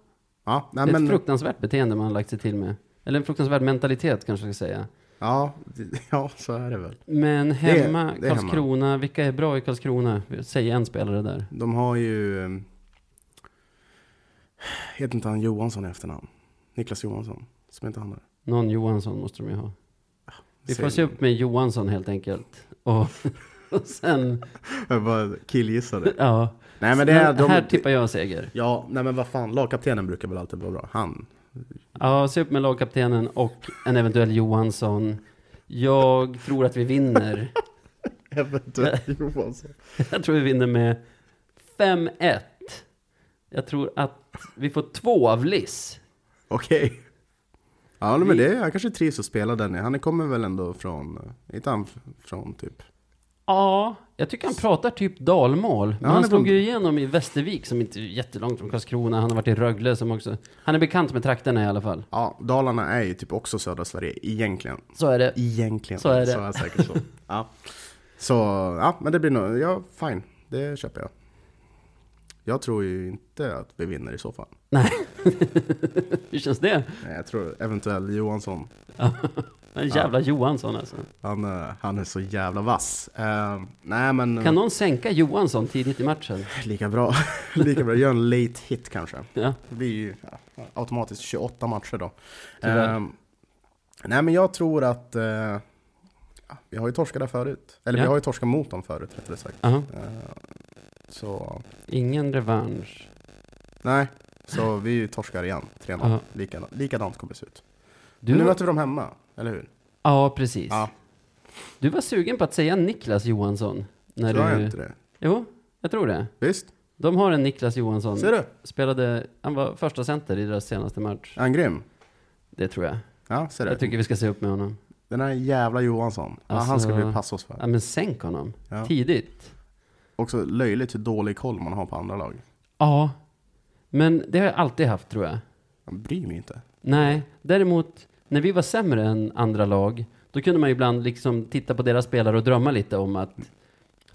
Ja,
det
nej,
är
men,
ett fruktansvärt beteende man har lagt sig till med. Eller en fruktansvärd mentalitet kanske jag ska säga.
ja, det- ja, så är det väl.
Men hemma,
det är hemma.
Karlskrona, vilka är bra i Karlskrona? Säg en spelare där.
De har ju... eh, Heter inte han Johansson i efternamn? Niklas Johansson, som inte han där.
Någon Johansson måste de ju ha. Vi får se upp med Johansson helt enkelt. Och, och sen,
Jag bara killgissade.
ja.
Nej men det är... De,
här tippar jag seger.
Ja, nej men vad fan, lagkaptenen brukar väl alltid vara bra. Han.
Ja, se upp med lagkaptenen och en eventuell Johansson. Jag tror att vi vinner.
Eventuellt Johansson.
Jag tror vi vinner med 5-1. Jag tror att vi får två av Liss.
Okej. Ja men det, jag kanske trivs att spela den. Han kommer väl ändå från, eh, inte han från typ
Ja, jag tycker han pratar typ dalmål. Men
Ja,
han
han
slog ju igenom i Västervik som inte är jättelångt från Karlskrona. Han har varit i Rögle som också... Han är bekant med trakterna i alla fall.
Ja, Dalarna är ju typ också södra Sverige, egentligen.
Så är det.
Egentligen.
Så är det.
Så är säkert så. ja. Så, ja, men det blir nog, ja, fine. Det köper jag. Jag tror ju inte att vi vinner i så fall.
Nej. Hur känns det?
Nej, jag tror eventuellt Johansson.
En jävla Johansson alltså.
Han, eh, han är så jävla vass. Eh, nej men,
Kan någon sänka Johansson tidigt i matchen?
lika bra. lika bra. Gör en late hit kanske.
Ja.
Det blir ju ja, automatiskt 28 matcher då. Eh, nej men jag tror att eh, ja, vi har ju torskat där förut. Eller
Ja.
vi har ju torskat mot dem förut rättare sagt.
Aha.
Så
Ingen revansch.
nej, så vi torskar igen. 3-0.
Ja.
Likadant, likadant kommer det se ut.
Du,
Nu möter vi dem hemma, eller hur?
ja, precis.
Ja,
Du var sugen på att säga Niklas Johansson. När
tror jag
du...
inte det?
Jo, jag tror det.
Visst?
De har en Niklas Johansson.
Ser du?
Spelade, han var första center i deras senaste match.
Är han grym?
Det tror jag.
Ja, ser du?
Jag tycker vi ska se upp med honom.
Den här jävla Johansson. Ja, han ska
Alltså-
vi passa oss för.
Ja, men sänk honom.
Ja.
Tidigt.
Också löjligt hur dålig koll man har på andra lag.
Ja. Men det har jag alltid haft tror jag.
Jag bryr mig inte.
Nej, däremot när vi var sämre än andra lag, då kunde man ibland liksom titta på deras spelare och drömma lite om att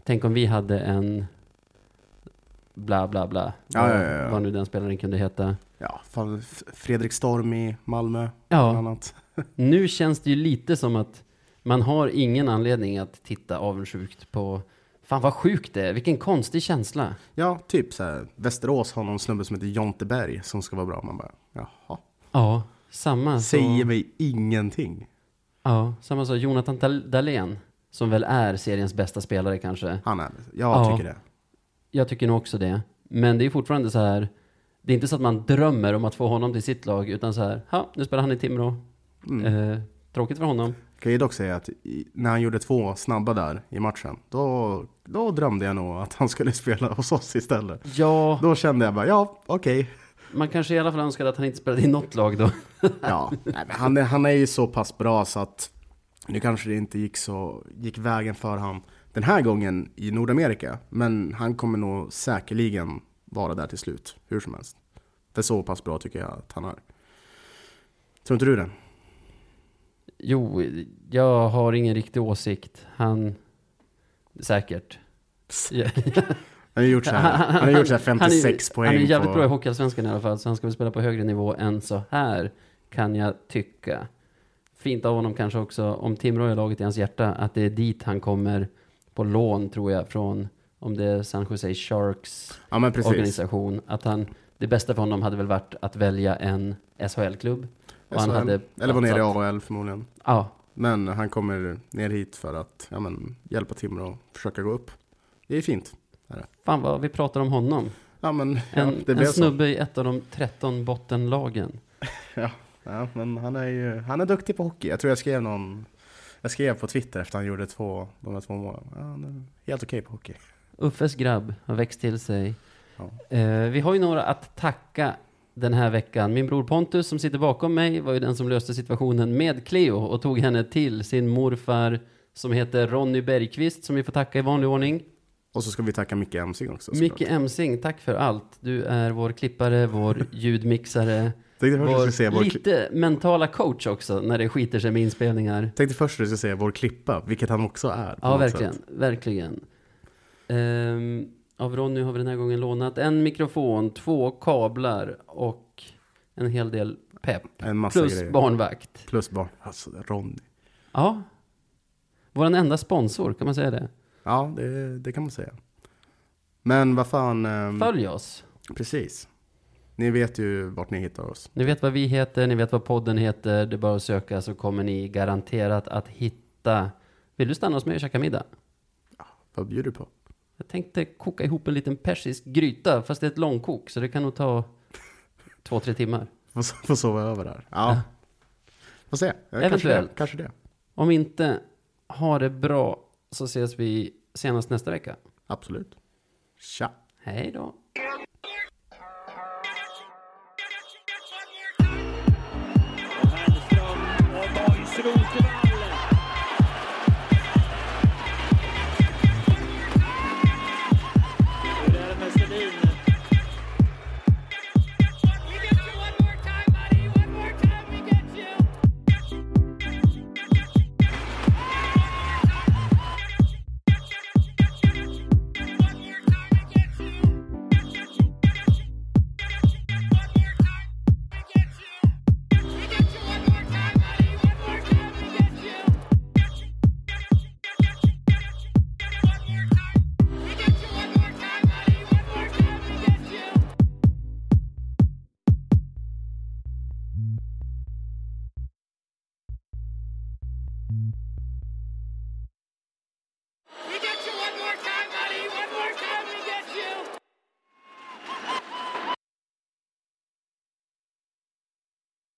tänk om vi hade en bla bla bla.
Ja,
vad,
ja, ja,
vad nu den spelaren kunde heta.
Ja, Fredrik Storm i Malmö.
Ja.
Annat.
Nu känns det ju lite som att man har ingen anledning att titta avundsjukt på Fan vad sjukt det är, vilken konstig känsla.
Ja, typ så här. Västerås har någon snubbe som heter Jonte Berg som ska vara bra. Man bara, jaha.
Ja, samma
Säger
så,
mig ingenting.
ja, samma så Jonathan Dahl- Dahlén, som väl är seriens bästa spelare kanske.
Han är. Jag
Ja.
tycker det.
Jag tycker nog också det. Men det är fortfarande så här, Det är inte så att man drömmer om att få honom till sitt lag, utan så här, ja, nu spelar han i Timrå.
Mm.
Eh, tråkigt för honom.
Kan ju dock säga att när han gjorde två snabba där i matchen, då, då drömde jag nog att han skulle spela hos oss istället.
Ja,
Då kände jag bara, ja, okej.
man kanske i alla fall önskade att han inte spelade i något lag då.
Ja, nej, han, är, han är ju så pass bra så att nu kanske det inte gick, så, gick vägen för han den här gången i Nordamerika. Men han kommer nog säkerligen vara där till slut, hur som helst. För så pass bra tycker jag att han är. Tror inte du det?
Jo, jag har ingen riktig åsikt. Han, säkert. Ja.
Han har gjort så här, han har gjort så här 56
han
poäng.
Han är jävligt
på,
bra i Hockeyallsvenskan i alla fall, så han ska väl spela på högre nivå än så här, kan jag tycka. Fint av honom kanske också, om Timrå är laget i hans hjärta, att det är dit han kommer på lån, tror jag, från, om det är San Jose Sharks
Ja
organisation. Att han, det bästa för honom hade väl varit att välja en SHL-klubb. Och han hade
Eller var nere i AHL förmodligen.
Ja,
Men han kommer ner hit för att ja, men, hjälpa Timrå och försöka gå upp. Det är fint.
fan vad vi pratar om honom.
Ja men ja,
En,
det blev
en
så.
snubbe i ett av de 13 bottenlagen.
Ja, men han är ju han är duktig på hockey. Jag tror jag skrev någon jag skrev på Twitter efter han gjorde två, de där två målen. Ja, han är helt okej på hockey.
Uffes grabb har växt till sig.
Ja.
Eh, vi har ju några att tacka den här veckan. Min bror Pontus som sitter bakom mig var ju den som löste situationen med Cleo och tog henne till sin morfar som heter Ronny Bergqvist som vi får tacka i vanlig ordning.
Och så ska vi tacka Micke Emsing också.
Micke Emsing, tack för allt. Du är vår klippare, vår ljudmixare, vår
vår, kli-
lite mentala coach också när det skiter sig med inspelningar.
tänkte först att du skulle säga vår klippa, vilket han också är.
Ja, verkligen.
sätt.
Verkligen. Ehm, av Ronny har vi den här gången lånat en mikrofon, två kablar och en hel del pepp.
En massa
Plus
grejer.
barnvakt.
Plus barn. Alltså, Ronny.
Ja. Vår enda sponsor, kan man säga det?
Ja, det, det kan man säga. Men vad fan. ehm,
Följ oss.
precis. Ni vet ju vart ni hittar oss.
Ni vet vad vi heter, ni vet vad podden heter. Det är bara att söka så kommer ni garanterat att hitta. Vill du stanna hos mig och käka middag?
Vad bjuder du på?
Jag tänkte koka ihop en liten persisk gryta, fast det är ett långkok, så det kan nog ta två, tre timmar.
Få, so- få sova över där. Ja. Får se. Ja, Kanske
Eventuellt.
det. Kanske det.
Om inte, ha det bra, så ses vi senast nästa vecka.
Absolut. Tja.
Hej då!
Hellström